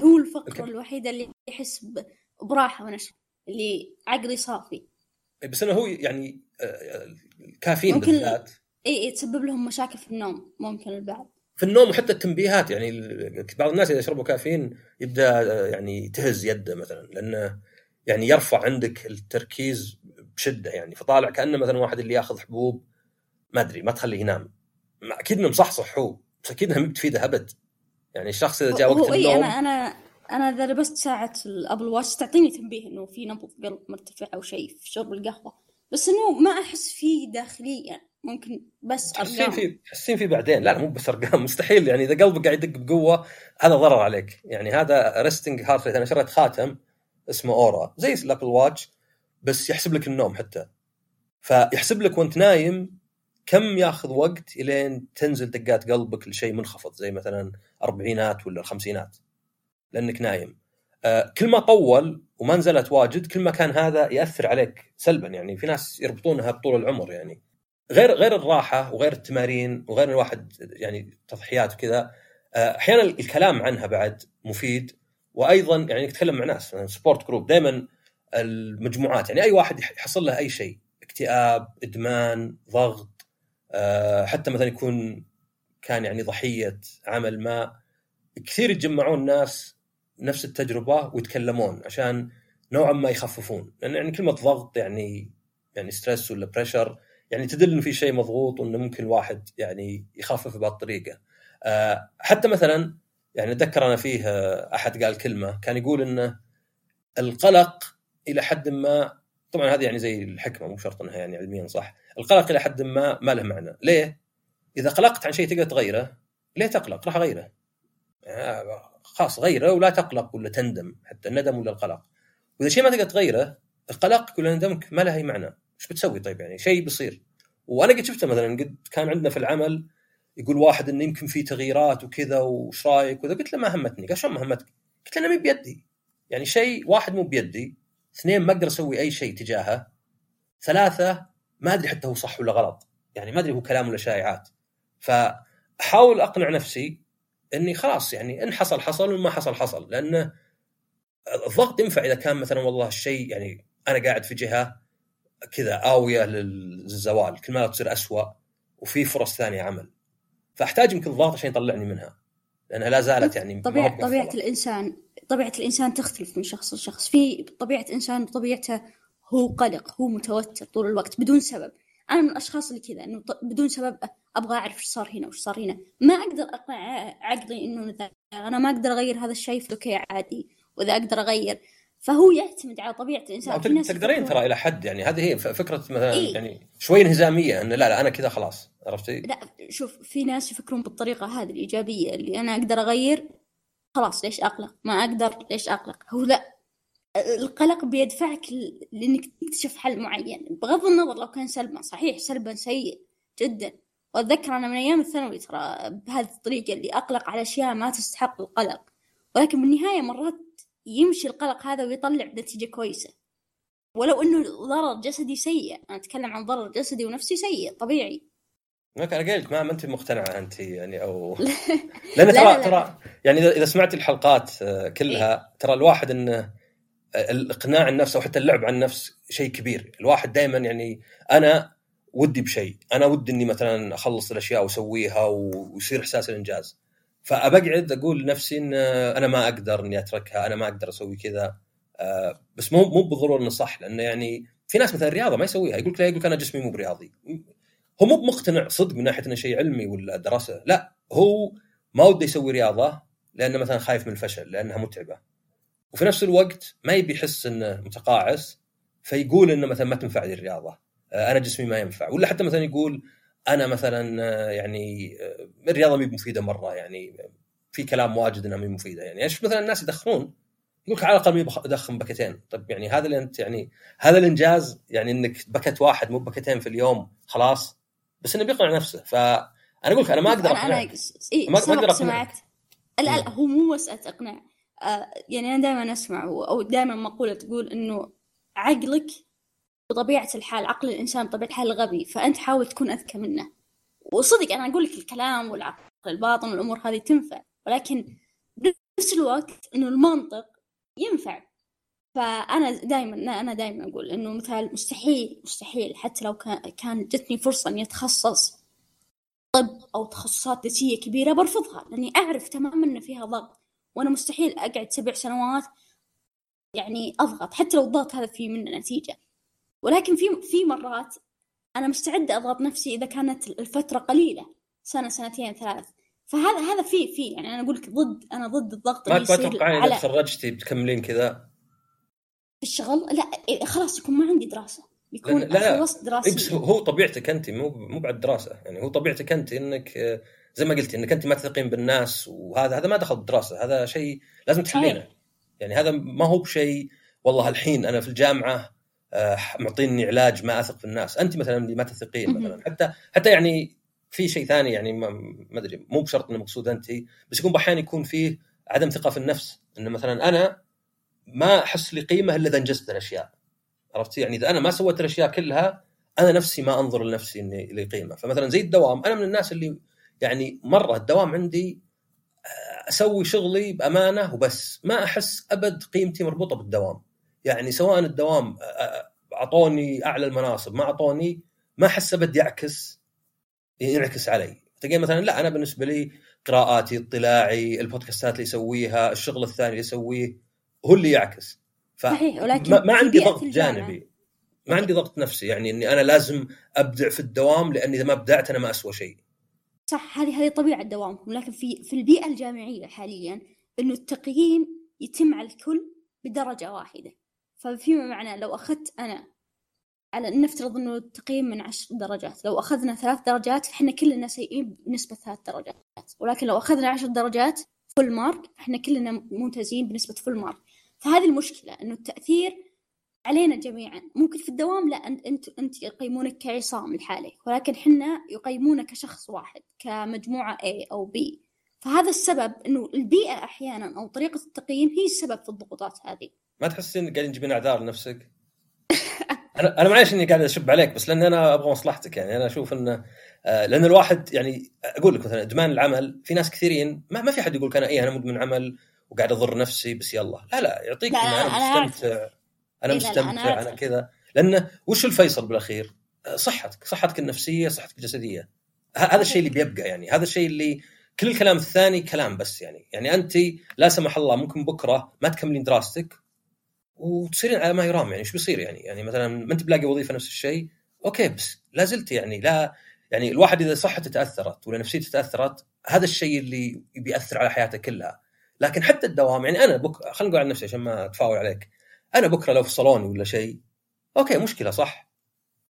Speaker 2: هو الفقره الوحيده اللي يحس براحة ونشاط اللي عقلي صافي.
Speaker 1: بس أنه هو يعني الكافيين بالذات.
Speaker 2: اي اي تسبب لهم مشاكل في النوم ممكن البعض.
Speaker 1: في النوم وحتى التنبيهات يعني بعض الناس إذا يشربوا كافيين يبدأ يعني تهز يده مثلا لأنه يعني يرفع عندك التركيز بشدة يعني. فطالع كأنه مثلا واحد اللي ياخذ حبوب ما أدري ما تخليه ينام. أكيد انه مصحصح هو بس أكيد إنها ما بتفيده أبد. يعني الشخص إذا جاء وقت
Speaker 2: النوم أنا أنا أنا إذا لبست ساعة الأبل واتش تعطيني تنبيه إنه في نبض قلب مرتفع أو شيء في شرب القهوة. بس إنه ما أحس فيه داخليا يعني ممكن بس
Speaker 1: تحسين في تحسين في بعدين. لا, لا مو بس أرقام. مستحيل. يعني إذا قلبك قاعد يدق بقوة هذا ضرر عليك. يعني هذا resting heart rate أنا شريت خاتم اسمه أورا زي الأبل واتش بس يحسب لك النوم حتى. فيحسب لك وانت نايم كم ياخذ وقت إلين تنزل دقات قلبك لشيء منخفض زي مثلا أربعينات ولا الخمسينات لأنك نايم. آه كل ما طول وما نزلت واجد كل ما كان هذا يأثر عليك سلبا. يعني في ناس يربطونها بطول العمر يعني. غير غير الراحة وغير التمارين وغير الواحد يعني تضحيات وكذا أحيانا الكلام عنها بعد مفيد وأيضا يعني تتكلم مع ناس support group دائما المجموعات يعني أي واحد يحصل له أي شيء اكتئاب إدمان ضغط حتى مثلا يكون كان يعني ضحية عمل ما كثير يتجمعون ناس نفس التجربة ويتكلمون عشان نوعا ما يخففون لأن يعني كلمة ضغط يعني يعني stress ولا pressure يعني تدل إنه في شيء مضغوط وإنه ممكن الواحد يعني يخفف بهالطريقة. أه حتى مثلا يعني أتذكر أنا فيه أحد قال كلمة كان يقول إنه القلق إلى حد ما طبعا هذه يعني زي الحكمة مو شرط إنها يعني علميا صح، القلق إلى حد ما ما له معنى، ليه؟ إذا قلقت عن شيء تقدر تغيره ليه تقلق؟ راح أغيره. آه، خلاص غيره ولا تقلق ولا تندم حتى الندم ولا القلق. وإذا شيء ما تقدر تغيره قلقك ولا ندمك ما له أي معنى. إيش بتسوي طيب يعني؟ شيء بيصير. وأنا قد شفته مثلا قد كان عندنا في العمل يقول واحد إنه يمكن في تغييرات وكذا وش رأيك وذا؟ قلت له ما همتني. قال شلون ما همتك؟ قلت له أنا مو بيدي. يعني شيء واحد مو بيدي اثنين ما أقدر أسوي أي شيء تجاهه ثلاثة ما أدري حتى هو صح ولا غلط. يعني ما أدري هو كلام ولا شائعات. فأحاول أقنع نفسي إني خلاص يعني إن حصل حصل وما حصل حصل. لأنه الضغط ينفع إذا كان مثلا والله الشيء يعني أنا قاعد في جهة كذا آوية للزوال كل ما تصير أسوأ وفي فرص ثانية عمل. فأحتاج يمكن ضغط عشان يطلعني منها لأنها لا زالت يعني
Speaker 2: طبيعة طبيعة الانسان طبيعة الإنسان تختلف من شخص لشخص. في طبيعة انسان بطبيعته هو قلق هو متوتر طول الوقت بدون سبب. أنا من الأشخاص اللي كذا إنه بدون سبب أبغى أعرف إيش صار هنا وش صار هنا. ما أقدر أقنع عقلي إنه أنا ما أقدر أغير هذا الشيء أوكي عادي. وإذا أقدر أغير فهو يعتمد على طبيعة الإنسان
Speaker 1: في تقدرين ترى إلى حد يعني هذه هي فكرة مثلا إيه؟ يعني شوي انهزامية انه لا لا أنا كذا خلاص عرفتي؟
Speaker 2: لا شوف في ناس يفكرون بالطريقة هذه الإيجابية اللي أنا أقدر أغير خلاص ليش أقلق؟ ما أقدر ليش أقلق؟ هو لا القلق بيدفعك لإنك تكتشف حل معين بغض النظر لو كان سلبا صحيح سلبا سيء جدا وأتذكر أنا من أيام الثانوي ترى بهذه الطريقة اللي أقلق على أشياء ما تستحق القلق ولكن بالنهاية مرات يمشي القلق هذا ويطلع بنتيجة كويسة. ولو إنه ضرر جسدي سيء أنا أتكلم عن ضرر جسدي ونفسي سيء طبيعي.
Speaker 1: أنا قلت ما, ما أنت مقتنعه أنت يعني أو لأن ترى ترى يعني اذا سمعت الحلقات آه، كلها إيه؟ ترى الواحد انه آه، الاقناع النفس أو حتى اللعب عن النفس شيء كبير. الواحد دائما يعني أنا ودي بشيء. أنا ودي إني مثلا أخلص الأشياء وأسويها ويصير إحساس الإنجاز. فأبقعد أقول لنفسي إن أنا ما أقدر إني أتركها أنا ما أقدر أسوي كذا. آه، بس مو مو بالضروره إنه صح لأنه يعني في ناس مثلا الرياضه ما يسويها يقول لك لا يقول أنا جسمي مو برياضي. هو مو مقتنع صدق من ناحية إنه شيء علمي ولا دراسة لا هو ما وده يسوي رياضة لأنه مثلا خايف من الفشل لأنها متعبة. وفي نفس الوقت ما يبي يحس إنه متقاعس فيقول إنه مثلا ما تنفع لي الرياضة. آه، أنا جسمي ما ينفع. ولا حتى مثلا يقول أنا مثلا آه، يعني آه، الرياضة مي مفيدة مرة يعني في كلام واجد إنها مي مفيدة يعني. إيش مثلا الناس يدخنون يقول لك على الأقل ادخن بكتين. طيب يعني هذا اللي أنت يعني هذا الإنجاز يعني إنك بكت واحد مو بكتين في اليوم خلاص بس إنه بيقنع نفسه. فانا أقول لك أنا ما أقدر
Speaker 2: اقنع أنا إيه ما أقدر اقنع لا لا هو مو مساله اقناع آه يعني أنا دائما أسمع أو دائما مقولة تقول إنه عقلك بطبيعة الحال عقل الإنسان بطبيعة الحال غبي فأنت حاول تكون أذكى منه. وصدق أنا أقول لك الكلام والعقل الباطن والأمور هذه تنفع ولكن بنفس الوقت إنه المنطق ينفع. فأنا دائما أنا دائما أقول إنه مثال مستحيل مستحيل. حتى لو كان جتني فرصة إني أتخصص طب أو تخصصات ذاتية كبيرة برفضها لأني أعرف تماما إن فيها ضغط. وأنا مستحيل أقعد سبع سنوات يعني أضغط حتى لو الضغط هذا فيه منه نتيجة. ولكن في في مرات أنا مستعدة أضغط نفسي إذا كانت الفترة قليلة سنة سنتين ثلاث. فهذا هذا في في. يعني أنا أقول لك ضد أنا ضد الضغط
Speaker 1: ما تتوقعين اذا تخرجتي بتكملين كذا؟
Speaker 2: في الشغل؟ لا إيه، خلاص يكون ما عندي دراسة. يكون لا خلصت
Speaker 1: دراسي. بس هو طبيعتك أنت مو مو بعد دراسة. يعني هو طبيعتك أنت إنك زي ما قلتي إنك أنت ما تثقين بالناس وهذا هذا ما دخل بالدراسه هذا شيء لازم تحلينه. يعني هذا ما هو بشيء والله الحين أنا في الجامعة آه، معطيني علاج ما أثق في الناس. أنت مثلا اللي ما تثقين مثلا. حتى حتى يعني في شيء ثاني يعني ما أدري مو بشرط إنه مقصود أنت بس يكون أحيانا يكون فيه عدم ثقة في النفس. إنه مثلا أنا ما أحس لي قيمة إلا إذا أنجزت الأشياء. عرفت؟ يعني إذا أنا ما سويت الأشياء كلها أنا نفسي ما أنظر لنفسي إني لي قيمة. فمثلا زي الدوام. أنا من الناس اللي يعني مرة الدوام عندي آه، أسوي شغلي بأمانة وبس. ما أحس أبد قيمتي مربوطة بالدوام. يعني سواء الدوام أعطوني أعلى المناصب ما أعطوني ما احس أبد يعكس ينعكس علي. تلقى مثلا لا أنا بالنسبة لي قراءاتي اطلاعي البودكاستات اللي يسويها الشغل الثاني اللي يسويه هو اللي يعكس.
Speaker 2: ف صحيح ولكن
Speaker 1: ما, ما عندي ضغط جانبي. ما عندي ضغط نفسي يعني إني أنا لازم أبدع في الدوام لاني إذا ما أبدعت أنا ما أسوى شيء.
Speaker 2: صح هذه هذه طبيعة دوامكم. لكن في في البيئة الجامعية حاليا إنه التقييم يتم على الكل بدرجة واحدة. ففيما معنى لو أخذت أنا على نفترض إنه التقييم من عشر درجات لو أخذنا ثلاث درجات فاحنا كلنا سيئين بنسبة ثلاث درجات ولكن لو أخذنا عشر درجات full mark فاحنا كلنا ممتازين بنسبة full mark فهذه المشكلة إنه التأثير علينا جميعا. ممكن في الدوام لا أنت أنت يقيمونك كعصام لحالك ولكن حنا يقيمونك كشخص واحد كمجموعة A أو B. فهذا السبب إنه البيئة أحيانا أو طريقة التقييم هي السبب في الضغوطات هذه.
Speaker 1: ما تحسين قاعدين تجيبين أعذار لنفسك؟ أنا أنا معليش إني قاعد أشب عليك بس لأن أنا أبغى مصلحتك يعني. أنا أشوف انه آه، لأن الواحد يعني أقول لك مثلا إدمان العمل في ناس كثيرين ما, ما في حد يقول أنا إيه أنا مدمن عمل وقاعد أضر نفسي بس يلا. لا لا يعطيك
Speaker 2: لا لا
Speaker 1: أنا مستمتع أنا
Speaker 2: إيه،
Speaker 1: مستمتع
Speaker 2: أنا أنا.
Speaker 1: كذا. لأنه وش الفيصل بالأخير؟ آه، صحتك صحتك النفسية صحتك الجسدية. هذا الشيء اللي بيبقى يعني. هذا الشيء اللي كل الكلام الثاني كلام بس يعني. يعني أنت لا سمح الله ممكن بكرة ما تكملين دراستك وتصيرين على ما يرام يعني إيش بيصير يعني؟ يعني مثلا ما أنت بلاقي وظيفة نفس الشيء okay بس لا زلت يعني لا يعني الواحد إذا صحته تأثرت ولا نفسيته تأثرت هذا الشيء اللي بيأثر على حياته كلها. لكن حتى الدوام يعني أنا بك خلينا نقول عن نفسي عشان ما أتفاول عليك. أنا بكرة لو فصلوني ولا شيء okay مشكلة صح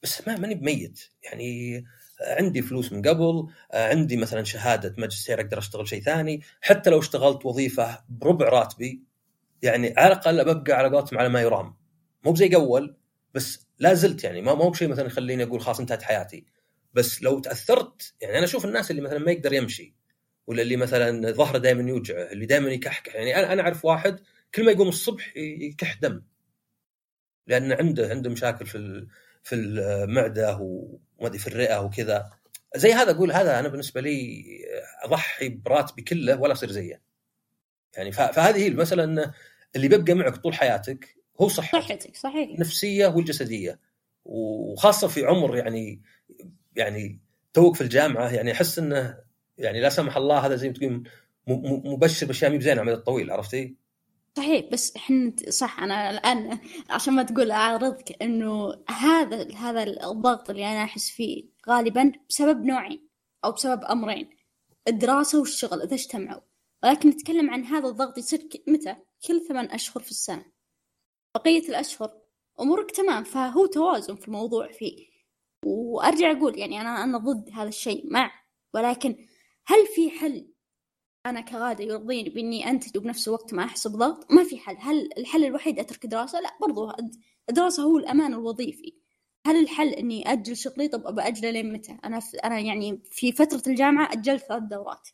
Speaker 1: بس ما ماني بميت. يعني عندي فلوس من قبل عندي مثلا شهادة ماجستير أقدر أشتغل شيء ثاني. حتى لو اشتغلت وظيفة بربع راتبي يعني على الأقل ببقى على قولتهم على ما يرام. مو بزي اول بس لا زلت يعني ما مو بشيء مثلا يخليني أقول خلاص انتهت حياتي. بس لو تأثرت يعني أنا أشوف الناس اللي مثلا ما يقدر يمشي ولا اللي مثلا ظهره دائما يوجعه اللي دائما يكحكح يعني أنا أنا أعرف واحد كل ما يقوم الصبح يكح دم. لأن عنده عنده مشاكل في في المعدة وما أدري في الرئة وكذا زي هذا أقول هذا أنا بالنسبة لي أضحي براتبي كله ولا أصير زيه. يعني فهذه هي المسألة انه اللي بيبقى معك طول حياتك هو صحتك
Speaker 2: صحتك صحيح.
Speaker 1: النفسيه والجسدية. وخاصة في عمر يعني يعني توك في الجامعة يعني أحس إنه يعني لا سمح الله هذا زي ما تقول مبشر بأشياء مي بزينة على المدى الطويل عرفتي؟
Speaker 2: صحيح بس إحنا صح أنا الآن عشان ما تقول اعارضك إنه هذا هذا الضغط اللي أنا أحس فيه غالبا بسبب نوعين أو بسبب أمرين الدراسة والشغل إذا اجتمعوا. ولكن نتكلم عن هذا الضغط يصير متى؟ كل ثمان أشهر في السنة. بقية الأشهر أمورك تمام فهو توازن في الموضوع فيه. وأرجع أقول يعني أنا أنا ضد هذا الشيء مع ولكن هل في حل؟ أنا كغادة يرضيني بإني أنتج وبنفس الوقت ما احس بضغط ما في حل. هل الحل الوحيد أترك دراسة؟ لا برضو الدراسة هو الأمان الوظيفي. هل الحل إني أجل شغلي؟ طب ابى أجلة لين متى؟ أنا في أنا يعني في فترة الجامعة أجلت ثلاث دورات.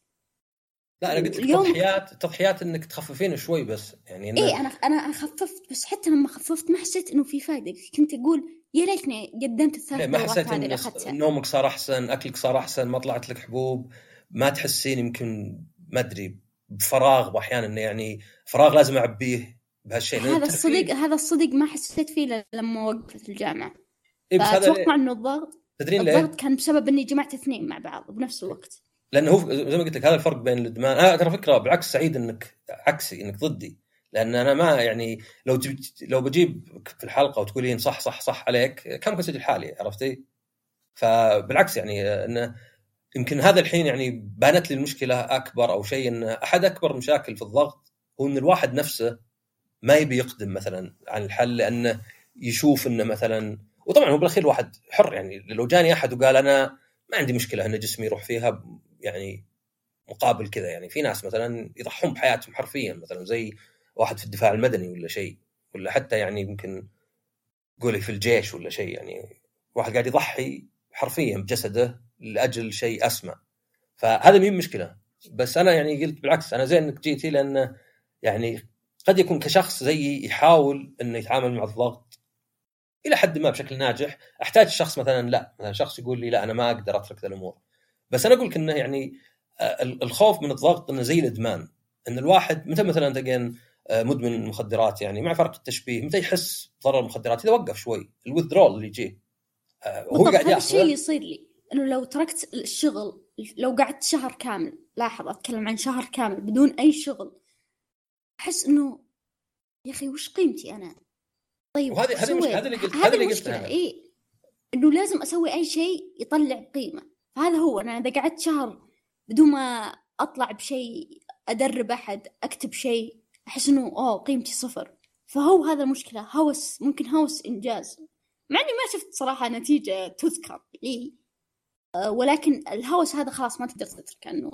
Speaker 1: لا أنا قلت لك
Speaker 2: اليوم-
Speaker 1: تضحيات تضحيات إنك تخففين شوي بس يعني إنه
Speaker 2: إيه أنا أنا خففت بس حتى لما خففت ما حسيت إنه في فائده كنت أقول يا ليتني قدمت الثلاث
Speaker 1: ما حسيت ان نومك صار أحسن أكلك صار أحسن ما طلعت لك حبوب ما تحسين يمكن ما أدري بفراغ واحيانا إنه يعني فراغ لازم أعبيه بهالشيء
Speaker 2: هذا الصدق هذا الصدق ما حسيت فيه لما وقفت الجامعة.
Speaker 1: إيه
Speaker 2: أتوقع إنه الضغط
Speaker 1: تدرين ليه؟
Speaker 2: الضغط كان بسبب إني جمعت اثنين مع بعض بنفس الوقت.
Speaker 1: لأنه هو زي ما قلت لك هذا الفرق بين الإدمان. أنا ترى فكرة بالعكس سعيد إنك عكسي إنك ضدي. لأن أنا ما يعني لو تب... لو بجيب في الحلقة وتقولين صح صح صح عليك كان ممكن أسجل حالي عرفتي؟ فبالعكس يعني انه يمكن هذا الحين يعني بانت لي المشكلة أكبر أو شيء إن أحد أكبر مشاكل في الضغط هو إن الواحد نفسه ما يبي يقدم مثلا عن الحل لأنه يشوف إنه مثلا وطبعا هو بالأخير الواحد حر يعني. لو جاني أحد وقال أنا ما عندي مشكلة إن جسمي يروح فيها يعني مقابل كذا يعني. في ناس مثلا يضحون بحياتهم حرفيا مثلا زي واحد في الدفاع المدني ولا شيء ولا حتى يعني يمكن قولي في الجيش ولا شيء يعني. واحد قاعد يضحي حرفيا بجسده لأجل شيء أسمى. فهذا مين مشكلة؟ بس أنا يعني قلت بالعكس أنا زين إنك جيتي لأنه يعني قد يكون كشخص زيي يحاول إنه يتعامل مع الضغط إلى حد ما بشكل ناجح. أحتاج شخص مثلا لا مثلا شخص يقول لي لا أنا ما أقدر أترك الأمور. بس أنا أقول لك إنه يعني آه، الخوف من الضغط إنه زي الإدمان. إن الواحد متى مثلا آه، مدمن مخدرات يعني مع فرق التشبيه متى يحس ضرر المخدرات؟ إذا وقف شوي الوذرول اللي يجيه آه،
Speaker 2: بالضبط
Speaker 1: قاعد
Speaker 2: هذا الشيء اللي يصير لي إنه لو تركت الشغل لو قعدت شهر كامل لاحظ أتكلم عن شهر كامل بدون أي شغل أحس إنه يا أخي وش قيمتي أنا؟ طيب
Speaker 1: وهذه- هذه؟ هذا اللي قلت-
Speaker 2: هذه
Speaker 1: هذا اللي أنا.
Speaker 2: اي إنه لازم أسوي أي شيء يطلع قيمة. فهذا هو أنا إذا قعدت شهر بدون ما أطلع بشيء أدرب أحد أكتب شيء أحس إنه أوه قيمتي صفر. فهو هذا المشكلة هوس ممكن هوس إنجاز. مع إني ما شفت صراحة نتيجة تذكر لي أه، ولكن الهوس هذا خلاص ما تقدر تترك انه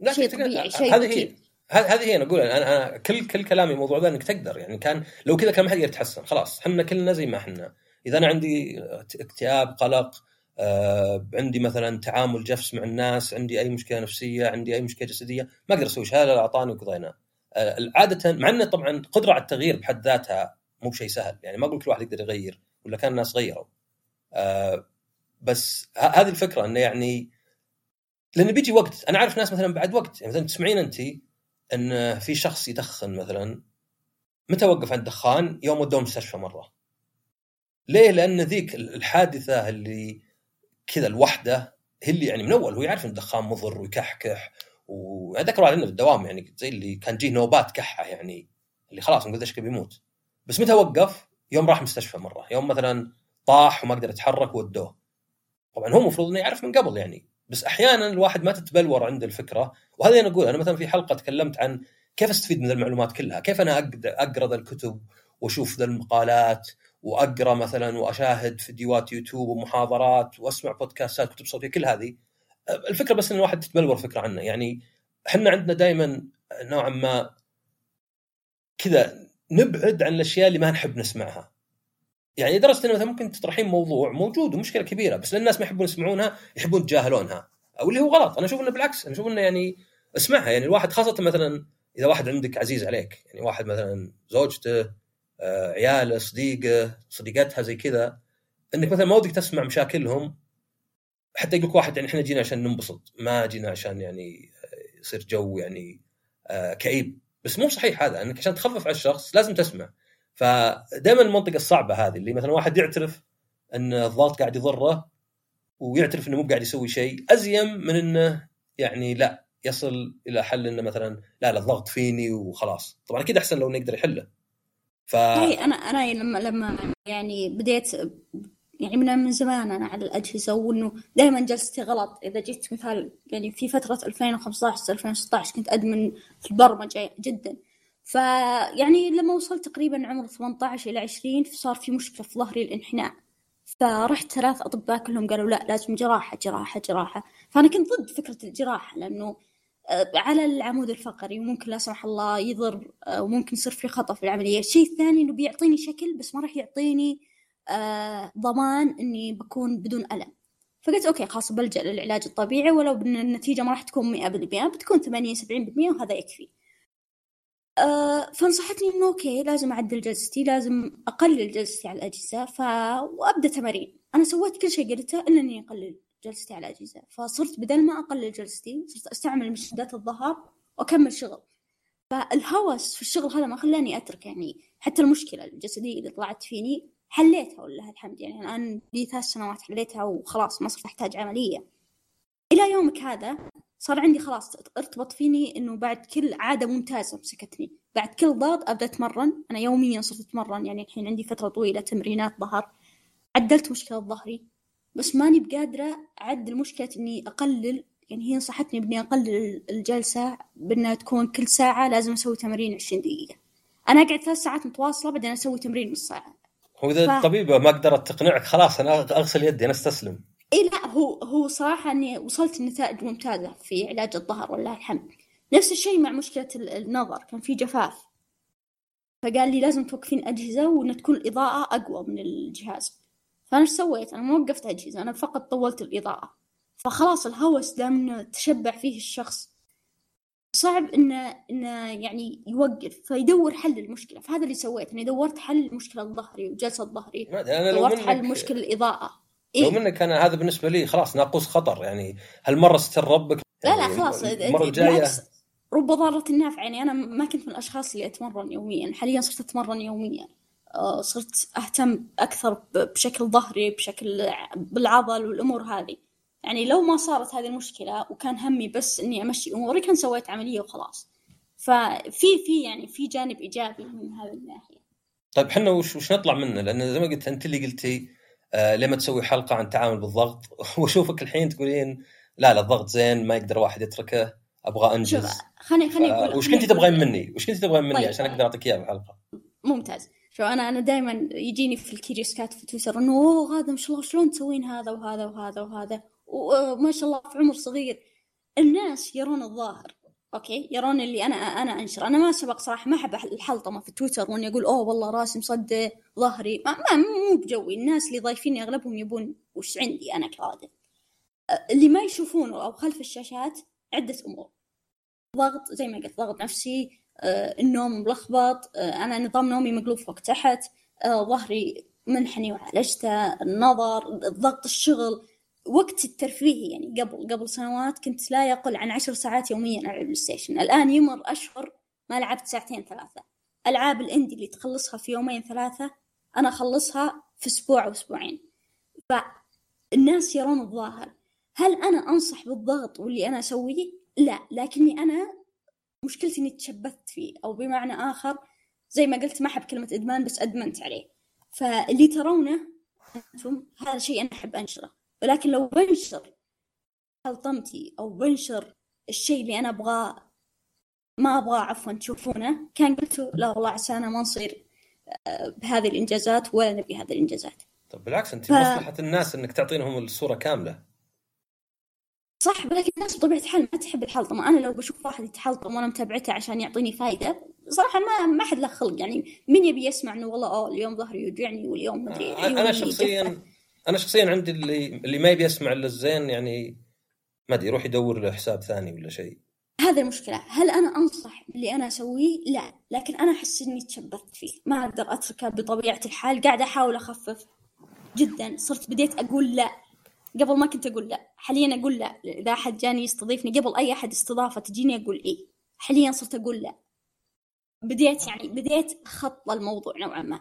Speaker 1: لا
Speaker 2: شيء طبيعي، شيء
Speaker 1: هذه هي. هذه هي أنا أقول أنا أنا كل كل كلامي الموضوع ذا إنك تقدر يعني كان لو كذا كان ما حد يقدر يتحسن خلاص إحنا كلنا زي ما إحنا. إذا أنا عندي اكتئاب قلق آه عندي مثلا تعامل جفس مع الناس عندي أي مشكلة نفسية عندي أي مشكلة جسدية ما أقدر أسوي شيء هذا أعطاني وقضينا آه عادة مع انه طبعا قدرة على التغيير بحد ذاتها مو بشيء سهل يعني ما أقول كل واحد يقدر يغير ولا كان الناس غيروا آه بس هذه الفكرة إنه يعني لأن بيجي وقت أنا أعرف ناس مثلا بعد وقت يعني مثلا تسمعين أنت إن في شخص يدخن مثلا متى وقف عن الدخان؟ يوم ودوه المستشفى مرة. ليه؟ لأن ذيك الحادثة اللي كذا الوحدة هي اللي يعني من أول هو يعرف ان الدخان مضر ويكحكح عندنا في الدوام يعني زي اللي كان جيه نوبات كحة يعني اللي خلاص نقول ذا بيموت. بس متى وقف؟ يوم راح مستشفى مرة، يوم مثلا طاح وما قدر يتحرك ودوه. طبعا هو المفروض إنه يعرف من قبل يعني بس أحيانا الواحد ما تتبلور عنده الفكرة وهذا أنا أقول أنا مثلا في حلقة تكلمت عن كيف أستفيد من المعلومات كلها كيف أنا أقرأ الكتب وأشوف ذا المقالات وأقرأ مثلا وأشاهد فيديوهات يوتيوب ومحاضرات وأسمع بودكاستات كتب صوتية كل هذه. الفكرة بس إن الواحد تتبلور فكرة عنه. يعني إحنا عندنا دائما نوعا ما كذا نبعد عن الأشياء اللي ما نحب نسمعها. يعني لدرجة إنه مثلا ممكن تطرحين موضوع موجود ومشكلة كبيرة بس لأن الناس ما يحبون يسمعونها يحبون يتجاهلونها أو اللي هو غلط. أنا أشوف إنه بالعكس. أنا أشوف إنه يعني اسمعها. يعني الواحد خاصة مثلا إذا واحد عندك عزيز عليك يعني واحد مثلا زوجته عياله صديقه صديقتها زي كذا إنك مثلا ما ودك تسمع مشاكلهم حتى يقول واحد يعني إحنا جينا عشان ننبسط ما جينا عشان يعني آه، يصير جو يعني آه، كئيب. بس مو صحيح هذا إنك عشان تخفف على الشخص لازم تسمع. فدائما المنطقة الصعبة هذه اللي مثلا واحد يعترف إن الضغط قاعد يضره ويعترف إنه مو قاعد يسوي شيء ازين من إنه يعني لا يصل إلى حل إنه مثلا لا لا الضغط فيني وخلاص. طبعا أكيد أحسن لو إنه يقدر يحله. ف
Speaker 2: أنا أنا لما لما يعني بديت يعني من من زمان أنا على الأجهزة وإنه دائما جلستي غلط. إذا جيت مثال يعني في فترة 2015 2016 كنت أدمن في البرمجة جدا. فيعني لما وصلت تقريبا عمر 18 إلى 20 صار في مشكلة في ظهري الإنحناء. فرحت ثلاث أطباء كلهم قالوا لا لازم جراحة جراحة جراحة. فأنا كنت ضد فكرة الجراحة لأنه على العمود الفقري وممكن لا سمح الله يضر آه، وممكن يصير في خطأ في العملية. الشيء الثاني إنه بيعطيني شكل بس ما راح يعطيني آه، ضمان إني بكون بدون ألم. فقلت okay خلاص بلجأ للعلاج الطبيعي ولو إن النتيجة ما راح تكون مئة بالمئة بتكون ثمانين سبعين بالمئة وهذا يكفي. آه، فنصحتني إنه okay لازم أعدل جلستي لازم أقلل جلستي على الأجهزة ف... وأبدأ تمارين. أنا سويت كل شيء قلته إلا إني أقلل. جلستي على الأجهزة فصرت بدل ما أقلل جلستي صرت أستعمل مشدات الظهر وأكمل شغل. فالهوس في الشغل هذا ما خلاني أترك يعني حتى المشكلة الجسدية اللي طلعت فيني حليتها ولله الحمد. يعني الآن لي ثلاث سنوات حليتها وخلاص ما صرت أحتاج عملية. إلى يومك هذا صار عندي خلاص ارتبط فيني إنه بعد كل عادة ممتازة مسكتني. بعد كل ضغط أبدأ أتمرن. أنا يوميا صرت أتمرن. يعني الحين عندي فترة طويلة تمرينات ظهر. عدلت مشكلة ظهري. بس ماني بقادرة أعدل مشكلة إني أقلل يعني هي نصحتني بإني أقلل الجلسة بإنها تكون كل ساعة لازم أسوي تمارين 20 دقيقة. أنا أقعد ثلاث ساعات متواصلة بعدين أسوي تمرين نص ساعة.
Speaker 1: هو إذا
Speaker 2: ف-
Speaker 1: الطبيبه ما قدرت تقنعك خلاص أنا أغسل يدي أنا أستسلم.
Speaker 2: إي لا هو هو صراحة إني وصلت لنتائج ممتازة في علاج الظهر والله الحمد. نفس الشيء مع مشكلة ال- النظر كان في جفاف. فقال لي لازم توقفين أجهزة وإن تكون الإضاءة أقوى من الجهاز. فأنا إيش سويت؟ أنا ما وقفت أجهزة أنا فقط طولت الإضاءة. فخلاص الهوس دام إنه تشبع فيه الشخص. صعب إنه إنه يعني يوقف فيدور حل المشكلة. فهذا اللي سويت إني دورت حل مشكلة ظهري وجلسة ظهري
Speaker 1: أنا
Speaker 2: دورت حل
Speaker 1: منك
Speaker 2: مشكلة الإضاءة.
Speaker 1: لو
Speaker 2: إيه؟
Speaker 1: منك أنا هذا بالنسبة لي خلاص ناقوس خطر. يعني هالمره ستر ربك؟
Speaker 2: لا لا
Speaker 1: يعني
Speaker 2: خلاص
Speaker 1: المرة
Speaker 2: الجاية. رب ضارة نافعة يعني أنا ما كنت من الأشخاص اللي أتمرن يوميا. حاليا صرت أتمرن يوميا. صرت أهتم أكثر بشكل ظهري بشكل بالعضل والأمور هذه يعني لو ما صارت هذه المشكلة وكان همي بس إني أمشي أموري كان سويت عملية وخلاص ففي في يعني في جانب إيجابي من هذه الناحية
Speaker 1: طيب إحنا وش, وش نطلع منه لأن زي ما قلت أنت اللي قلتي آه ليه ما تسوي حلقة عن التعامل بالضغط وأشوفك الحين تقولين لا لا الضغط زين ما يقدر واحد يتركه أبغى
Speaker 2: شوف
Speaker 1: انجز
Speaker 2: خليني خليني
Speaker 1: ف-
Speaker 2: أقول
Speaker 1: وش
Speaker 2: خليني
Speaker 1: كنتي تبغين مني؟ وش كنتي تبغين مني
Speaker 2: طيب،
Speaker 1: عشان
Speaker 2: طيب.
Speaker 1: أقدر أعطيك اياه بالحلقة؟
Speaker 2: ممتاز شو أنا أنا دائما يجيني في الكيريوسكات في تويتر إنه أوه هذا ما شاء الله شلون تسوين هذا وهذا وهذا وهذا؟ وما شاء الله في عمر صغير. الناس يرون الظاهر أوكي؟ يرون اللي أنا أنا أنشر. أنا ما سبق صراحة ما أحب الحلطمة في تويتر وإني أقول أوه والله راسي مصدق ظهري. ما, ما مو بجوي. الناس اللي ضايفيني أغلبهم يبون وش عندي أنا كرادة اللي ما يشوفونه أو خلف الشاشات عدة أمور. ضغط زي ما قلت ضغط نفسي آه، النوم ملخبط. آه، أنا نظام نومي مقلوب فوق تحت. آه، ظهري منحني وعالجته. النظر ضغط الشغل. وقت الترفيه يعني قبل قبل سنوات كنت لا يقل عن عشر ساعات يوميا ألعب PlayStation. الآن يمر أشهر ما لعبت ساعتين ثلاثة. ألعاب ال indie اللي تخلصها في يومين ثلاثة أنا أخلصها في أسبوع أو أسبوعين. فالناس يرون الظاهر. هل أنا أنصح بالضغط واللي أنا أسويه؟ لا لكني أنا مشكلتي إني تشبثت فيه أو بمعنى آخر زي ما قلت ما أحب كلمة إدمان بس أدمنت عليه. فاللي ترونه أنتم هذا شيء أنا أحب أنشره. ولكن لو بنشر حلطمتي أو بنشر الشيء اللي أنا أبغاه ما أبغاه عفوا تشوفونه كان قلت لا والله عسى أنا ما نصير آه، بهذه الإنجازات ولا نبي هذه الإنجازات.
Speaker 1: طب بالعكس أنت ف... مصلحة الناس أنك تعطينهم الصورة كاملة.
Speaker 2: صح ولكن الناس بطبيعة الحال ما تحب الحلطمة أنا لو بشوف واحد يتحلطم وأنا متابعته عشان يعطيني فايدة صراحة ما ما حد له خلق. يعني من يبي يسمع إنه والله أوه اليوم ظهري يوجعني واليوم مدري
Speaker 1: أنا, أنا شخصيا أنا شخصيا عندي اللي اللي ما يبي يسمع إلا الزين يعني ما أدري يروح يدور له حساب ثاني ولا شيء.
Speaker 2: هذا المشكلة. هل أنا أنصح باللي أنا أسويه؟ لا. لكن أنا أحس إني تشبثت فيه. ما أقدر أتركه بطبيعة الحال. قاعدة أحاول أخفف. جدا. صرت بديت أقول لا. قبل ما كنت أقول لا. حاليا أقول لا. إذا أحد جاني يستضيفني قبل أي أحد استضافة تجيني أقول إيه. حاليا صرت أقول لا. بديت يعني بديت خط الموضوع نوعا ما.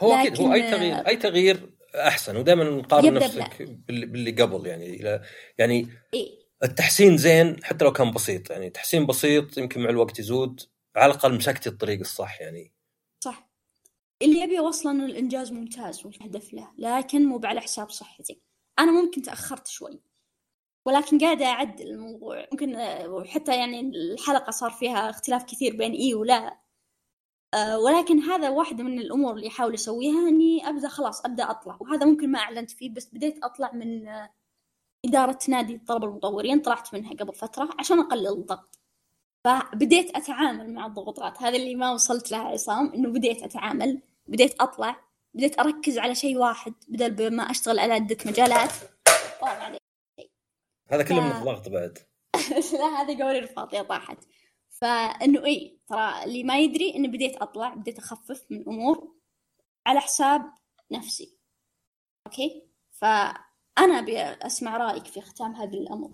Speaker 1: هو أكيد هو أي تغيير أي تغيير أحسن ودائما نقارن نفسك باللي قبل يعني. يعني
Speaker 2: إيه؟
Speaker 1: التحسين زين حتى لو كان بسيط يعني. تحسين بسيط يمكن مع الوقت يزود على الأقل مسكتي الطريق الصح يعني.
Speaker 2: صح. اللي أبي أوصله إنه الإنجاز ممتاز والهدف له. لكن مو على حساب صحتي. أنا ممكن تأخرت شوي ولكن قاعدة أعدل الموضوع. ممكن وحتى يعني الحلقة صار فيها اختلاف كثير بين إي ولا. آه، ولكن هذا واحدة من الأمور اللي أحاول أسويها إني أبدأ خلاص أبدأ أطلع. وهذا ممكن ما أعلنت فيه بس بديت أطلع من آه، إدارة نادي طلب المطورين. طلعت منها قبل فترة عشان أقلل الضغط. فبديت أتعامل مع الضغوطات. هذا اللي ما وصلت لها عصام إنه بديت أتعامل بديت أطلع. بديت أركز على شيء واحد بدل ما أشتغل على عدة مجالات.
Speaker 1: هذا كله ف... من الضغط بعد.
Speaker 2: لا هذه قوارير فاضية طاحت. فإنه إي ترى اللي ما يدري اني بديت أطلع بديت أخفف من امور على حساب نفسي. أوكي؟ فأنا أبي أسمع رأيك في ختام هذا الأمر.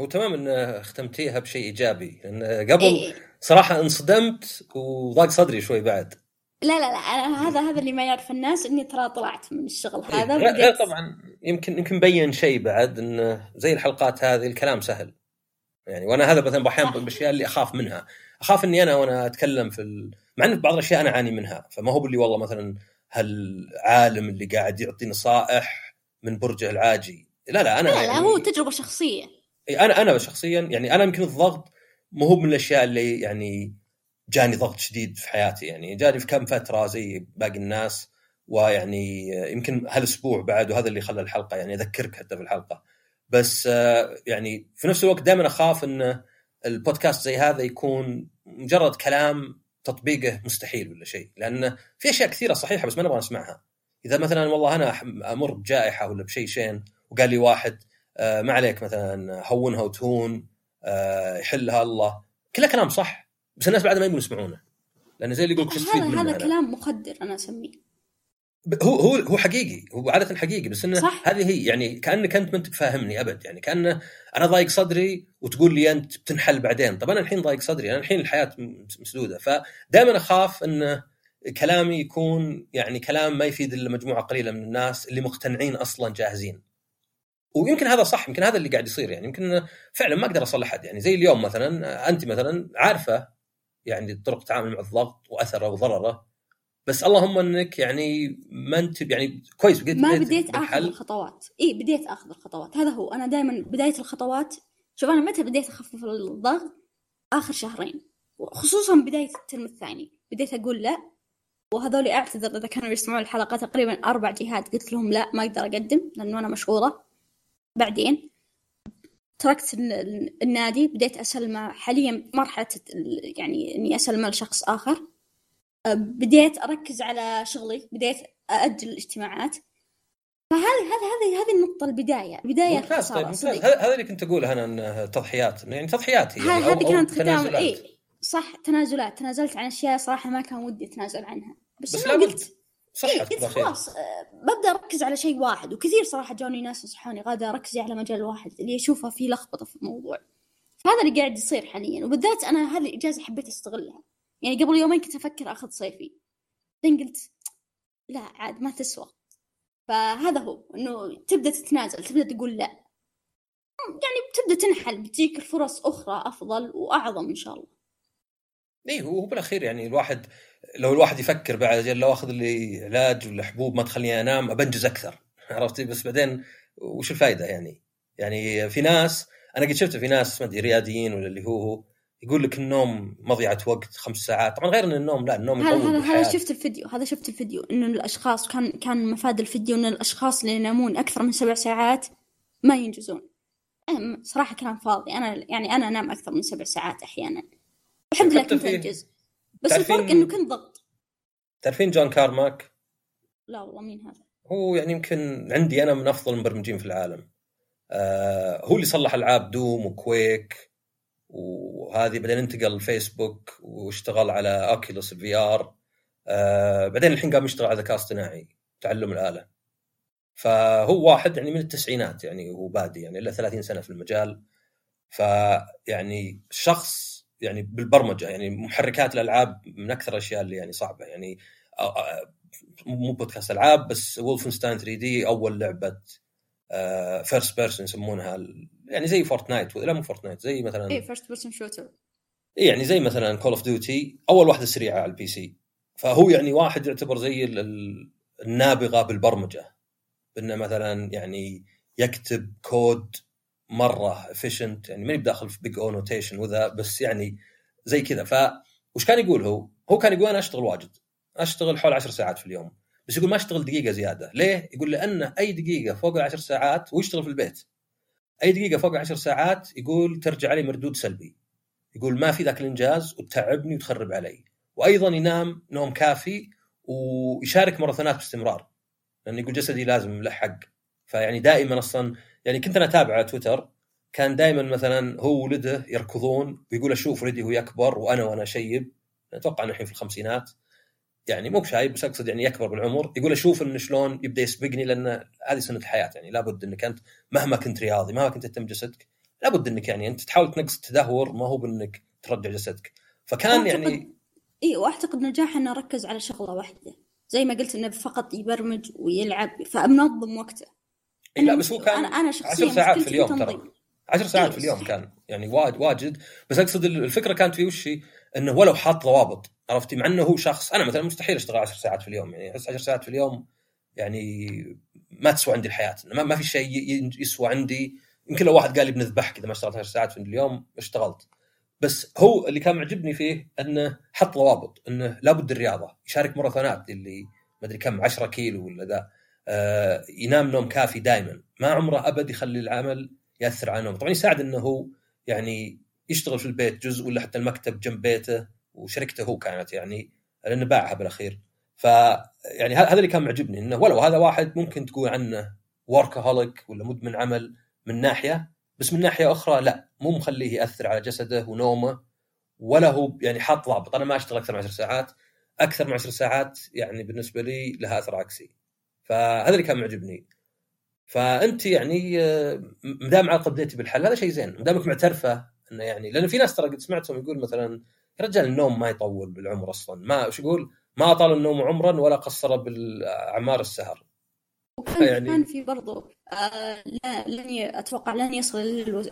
Speaker 1: هو تمام إن ختمتيها بشيء إيجابي لأن قبل إيه. صراحة انصدمت وضاق صدري شوي بعد.
Speaker 2: لا لا لا أنا هذا هذا اللي ما يعرف الناس إني ترى طلعت من الشغل
Speaker 1: إيه.
Speaker 2: هذا
Speaker 1: لا, لا طبعا يمكن يمكن بين شيء بعد انه زي الحلقات هذه الكلام سهل. يعني وأنا هذا مثلا أحيانا بالأشياء اللي أخاف منها. أخاف إني أنا وأنا أتكلم في ال... مع إن بعض الأشياء أنا أعاني منها. فما هو باللي والله مثلا هالعالم اللي قاعد يعطي نصائح من برجه العاجي. لا لا أنا
Speaker 2: لا, يعني... لا هو تجربة شخصية.
Speaker 1: أنا أنا شخصيا يعني أنا يمكن الضغط مو هو من الأشياء اللي يعني جاني ضغط شديد في حياتي يعني. جاني في كم فترة زي باقي الناس ويعني يمكن هالأسبوع بعد وهذا اللي خلى الحلقة يعني أذكرك حتى في الحلقة. بس آه، يعني في نفس الوقت دائما أخاف إن البودكاست زي هذا يكون مجرد كلام تطبيقه مستحيل ولا شيء. لأن في أشياء كثيرة صحيحة بس ما نبغى نسمعها. إذا مثلا والله أنا أمر بجائحة ولا بشيء شين وقال لي واحد آه، ما عليك مثلا هونها وتهون آه، يحلها الله. كلها كلام صح. بس الناس بعد ما يبون يسمعونه. لأن زي اللي يقول
Speaker 2: هذا هذا كلام مخدر أنا أسميه.
Speaker 1: هو هو هو حقيقي. هو عادة حقيقي. بس إنه صح. هذه هي. يعني كأنك أنت ما أنت فاهمني أبد. يعني كانه أنا ضايق صدري وتقول لي أنت بتنحل بعدين. طب أنا الحين ضايق صدري. أنا الحين الحياة مسدودة. فدائما أخاف انه كلامي يكون يعني كلام ما يفيد إلا مجموعة قليلة من الناس اللي مقتنعين أصلا جاهزين. ويمكن هذا صح. يمكن هذا اللي قاعد يصير. يعني يمكن فعلا ما أقدر أصلح أحد. يعني زي اليوم مثلا أنت مثلا عارفة يعني طرق التعامل مع الضغط وأثره وضرره. بس اللهم إنك يعني ما أنت يعني كويس
Speaker 2: بديت ما بديت آخذ الخطوات. إي بديت آخذ الخطوات. هذا هو. أنا دائما بداية الخطوات شوف أنا متى بديت أخفف الضغط؟ آخر شهرين. خصوصا بداية الترم الثاني. بديت أقول لا. وهذول أعتذر إذا كانوا يسمعون الحلقة تقريبا أربع جهات. قلت لهم لا ما أقدر أقدم لأنه أنا مشغولة. بعدين تركت النادي بديت أسلمه حاليا مرحلة يعني إني أسلمه لشخص آخر. بديت أركز على شغلي بديت ااجل الاجتماعات. فهذه هذه هذه هذه النقطة البداية البدايه
Speaker 1: ممتاز طيب ممتاز. هذا اللي كنت اقوله أنا انه تضحيات يعني تضحيات
Speaker 2: هي يعني هذه كانت ختام اي صح تنازلات. تنازلت عن أشياء صراحة ما كان ودي أتنازل عنها. بس, بس أنا قلت. إيه قلت خلاص آه، ببدأ أركز على شيء واحد. وكثير صراحة جوني ناس نصحوني غادة ركزي على مجال واحد اللي أشوفه في لخبطة في الموضوع. فهذا اللي قاعد يصير حاليا وبالذات أنا هذه الاجازه حبيت أستغلها. يعني قبل يومين كنت أفكر آخذ صيفي. بعدين قلت لا عاد ما تسوى. فهذا هو إنه تبدأ تتنازل تبدأ تقول لا. يعني بتبدا تنحل بتجيك الفرص أخرى أفضل وأعظم إن شاء الله.
Speaker 1: إيه هو بالأخير يعني الواحد لو الواحد يفكر بعد لو أخذ لي علاج ولا حبوب ما تخليني أنام أبنجز أكثر عرفتي بس بعدين وش الفائده يعني؟ يعني في ناس أنا قد شفت في ناس ما أدري رياديين ولا اللي هو هو يقول لك النوم مضيعة وقت خمس ساعات. طبعا غير إن النوم لا النوم
Speaker 2: هذا هذا هذا شفت الفيديو هذا شفت الفيديو إنه الأشخاص كان كان مفاد الفيديو إن الأشخاص اللي ينامون أكثر من سبع ساعات ما ينجزون. صراحة كلام فاضي. أنا يعني أنا أنام أكثر من سبع ساعات أحيانا. الحمد لله كنت أنجز. بس الفرق إنه كنت ضغط.
Speaker 1: تعرفين جون كارماك؟
Speaker 2: لا والله مين هذا؟
Speaker 1: هو يعني يمكن عندي أنا من أفضل المبرمجين في العالم. آه هو اللي صلح ألعاب Doom و Quake وهذه بعدين انتقل الفيسبوك واشتغل على Oculus ال VR. آه بعدين الحين قام يشتغل على ذكاء اصطناعي تعلم الآلة. فهو واحد يعني من التسعينات يعني هو بادي يعني له 30 سنة في المجال. فيعني شخص يعني بالبرمجة يعني محركات الألعاب من أكثر الأشياء اللي يعني صعبة. يعني مو بودكاست ألعاب بس Wolfenstein 3D أول لعبة first person يسمونها يعني زي Fortnite لا مو Fortnite زي مثلا
Speaker 2: اي first person shooter
Speaker 1: اي يعني زي مثلا Call of Duty أول واحدة سريعة على ال PC فهو يعني واحد يعتبر زي النابغة بالبرمجة. انه مثلا يعني يكتب كود مرة efficient يعني ماني بداخل في Big O notation وذا بس يعني زي كذا. ف وش كان يقول هو؟ هو كان يقول أنا أشتغل واجد. أشتغل حول 10 ساعات في اليوم. بس يقول ما أشتغل دقيقة زيادة. ليه؟ يقول لأن أي دقيقة فوق العشر ساعات هو يشتغل في البيت. أي دقيقة فوق العشر ساعات يقول ترجع لي مردود سلبي. يقول ما في ذاك الإنجاز وتتعبني وتخرب علي. وأيضا ينام نوم كافي ويشارك ماراثونات باستمرار. لأن يقول جسدي لازم له حق. فيعني دائما أصلا يعني كنت أنا أتابع على تويتر كان دائما مثلا هو ولده يركضون ويقول أشوف ولدي وهو يكبر وأنا وأنا شيب. أتوقع إنه الحين في الخمسينات. يعني مو بشايب بس أقصد يعني يكبر بالعمر. يقول أشوف إنه شلون يبدأ يسبقني لأن هذه سنة الحياة يعني لابد إنك أنت مهما كنت رياضي مهما كنت تهتم جسدك لابد إنك يعني أنت تحاول تنقص التدهور ما هو بإنك ترجع جسدك. فكان يعني
Speaker 2: إي وأعتقد نجاح إنه ركز على شغلة واحدة. زي ما قلت إنه فقط يبرمج ويلعب فمنظم وقته.
Speaker 1: لا بس هو كان أنا أنا شخصيا 10 ساعات في اليوم ترى. 10 ساعات في اليوم كان يعني واجد واجد. بس أقصد الفكرة كانت في وش إنه ولو حاط ضوابط عرفتي؟ مع إنه هو شخص أنا مثلا مستحيل أشتغل 10 ساعات في اليوم يعني أحس 10 ساعات في اليوم يعني ما تسوى عندي الحياة ما, ما في شيء يسوى عندي. يمكن لو واحد قال لي بنذبحك اذا ما اشتغلت 10 ساعات في اليوم اشتغلت. بس هو اللي كان معجبني فيه إنه حط ضوابط إنه لابد الرياضة. يشارك ماراثونات اللي ما أدري كم 10 كيلو ولا ذا. ينام نوم كافي دائما ما عمره أبد يخلي العمل يأثر على نومه. طبعا يساعد إنه هو يعني يشتغل في البيت جزء ولا حتى المكتب جنب بيته وشركته هو كانت يعني لأنه باعها بالأخير. ف يعني هذا اللي كان معجبني إنه ولو هذا واحد ممكن تقول عنه وركهوليك ولا مدمن عمل من ناحية بس من ناحية أخرى لا مو مخليه يأثر على جسده ونومه ولا هو يعني حاط ضابط. أنا ما أشتغل أكثر من 10 ساعات. أكثر من 10 ساعات يعني بالنسبة لي لها أثر عكسي. فهذا اللي كان معجبني. فأنت يعني آه، ما دام علاقه بديتي بالحل هذا شيء زين. ما دامك معترفة إنه يعني لأن في ناس ترى قد سمعتهم يقول مثلا يا رجال النوم ما يطول بالعمر أصلا. ما وش يقول؟ ما أطال النوم عمرا ولا قصر بالأعمار السهر.
Speaker 2: وكان يعني كان في برضو آه لا لن أتوقع لن يصل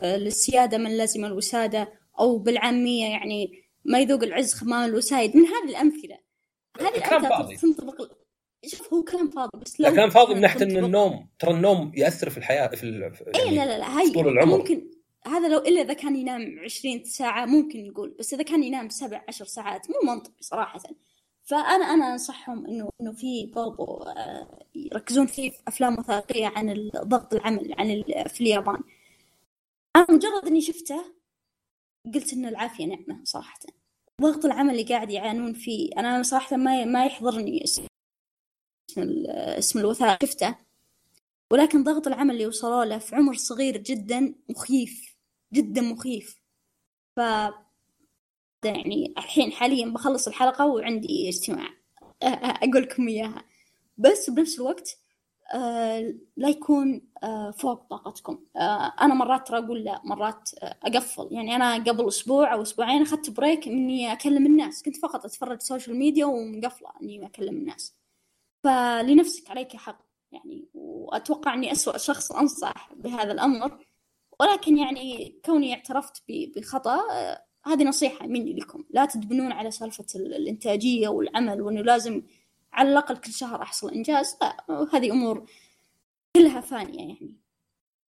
Speaker 2: للسيادة من لازم الوسادة أو بالعامية يعني ما يذوق العز خمام الوسايد. من هذه الأمثلة هذه الأمثلة تنطبق شوف هو كلام فاضي بس
Speaker 1: لو كلام فاضي من ناحية ان النوم ترى النوم يأثر في الحياة في
Speaker 2: يعني اي لا لا لا هاي طول العمر. ممكن هذا لو إلا إذا كان ينام 20 ساعة ممكن يقول بس إذا كان ينام سبع عشر ساعات مو منطقي صراحة. فأنا أنا أنصحهم إنه إنه في برضو آه، يركزون في أفلام وثائقية عن ضغط العمل عن في اليابان. أنا مجرد إني شفته قلت ان العافية نعمة صراحة. ضغط العمل اللي قاعد يعانون فيه أنا صراحة ما ما يحضرني. اسم اسم الوثائق. شفته. ولكن ضغط العمل اللي وصلوا له في عمر صغير جدا مخيف جدا مخيف. ف يعني الحين حاليا بخلص الحلقة وعندي اجتماع. أقول لكم إياها. بس بنفس الوقت آه لا يكون آه فوق طاقتكم. آه أنا مرات ترى أقول لا مرات آه أقفل. يعني أنا قبل أسبوع أو أسبوعين أخذت break إني أكلم الناس. كنت فقط أتفرج social media ومقفلة إني أكلم الناس. فلنفسك عليك حق. يعني وأتوقع إني أسوأ شخص أنصح بهذا الأمر. ولكن يعني كوني اعترفت بخطأ هذه نصيحة مني لكم. لا تدبنون على سالفة الإنتاجية والعمل وإنه لازم على الأقل كل شهر أحصل إنجاز. لا هذه أمور كلها فانية يعني.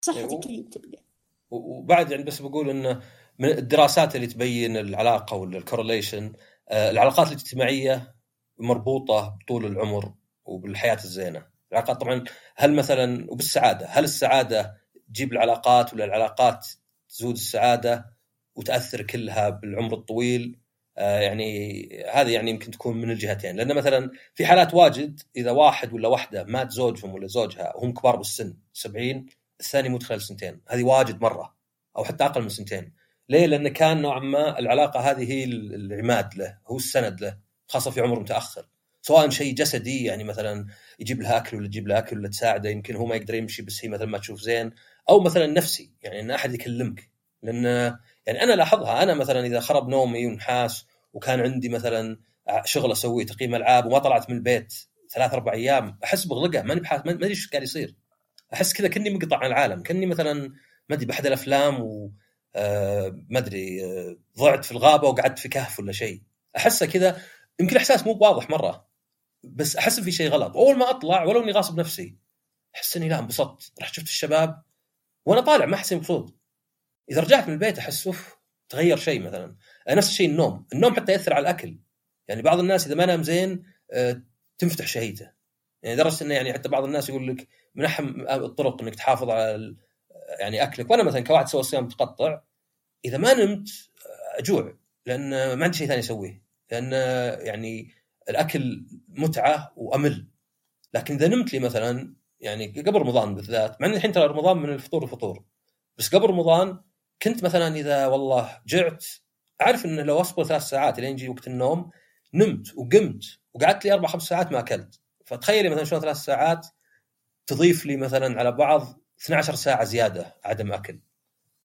Speaker 2: صحتك هي تبقى
Speaker 1: وبعد يعني بس بقول إنه من الدراسات اللي تبين العلاقة ولا الكورليشن آه، العلاقات الاجتماعية مربوطة بطول العمر. وبالحياة الزينة. العلاقات طبعا هل مثلا وبالسعادة هل السعادة تجيب العلاقات ولا العلاقات تزود السعادة وتأثر كلها بالعمر الطويل؟ آه، يعني هذه يعني يمكن تكون من الجهتين. لأن مثلا في حالات واجد إذا واحد ولا واحدة مات زوجهم ولا زوجها وهم كبار بالسن 70 الثاني يموت خلال سنتين. هذه واجد مرة أو حتى أقل من سنتين. ليه؟ لأن كان نوعا ما العلاقة هذه هي العماد له هو السند له خاصة في عمر متأخر. سواء شيء جسدي يعني مثلا يجيب لها أكل ولا تجيب لها أكل ولا تساعده يمكن هو ما يقدر يمشي بس هي مثلا ما تشوف زين. أو مثلا نفسي يعني إن أحد يكلمك. لأن يعني أنا لاحظها أنا مثلا إذا خرب نومي ونحاس وكان عندي مثلا شغل أسويه تقييم ألعاب وما طلعت من البيت ثلاث أربع أيام أحس بغلقة ماني بحاس ما أدري إيش قاعد يصير. أحس كذا كني مقطع عن العالم كني مثلا ما أدري باحد الافلام و آه ما أدري آه ضعت في الغابة وقعدت في كهف ولا شيء. احسه كذا يمكن إحساس مو واضح مرة. بس أحس في شيء غلط. اول ما أطلع ولو إني غاصب نفسي أحس إني لا انبسطت. رحت شفت الشباب وأنا طالع ما أحس مبسوط. إذا رجعت من البيت أحس أوف تغير شيء مثلا. نفس الشيء النوم. النوم حتى يأثر على الأكل. يعني بعض الناس إذا ما نام زين آه، تنفتح شهيته. يعني درجه إنه يعني حتى بعض الناس يقول لك من اهم الطرق إنك تحافظ على يعني أكلك. وأنا مثلا كواحد سوى صيام متقطع إذا ما نمت آه، أجوع لأن ما عندي شيء ثاني أسويه. لأن يعني الأكل متعة وأمل. لكن إذا نمت لي مثلا يعني قبل رمضان بالذات مع ان الحين ترى رمضان من الفطور الفطور بس قبل رمضان كنت مثلا إذا والله جعت أعرف انه لو أصبر ثلاث ساعات لين يجي وقت النوم نمت وقمت وقعدت لي أربع خمس ساعات ما أكلت. فتخيلي مثلا شلون ثلاث ساعات تضيف لي مثلا على بعض 12 ساعة زيادة عدم أكل.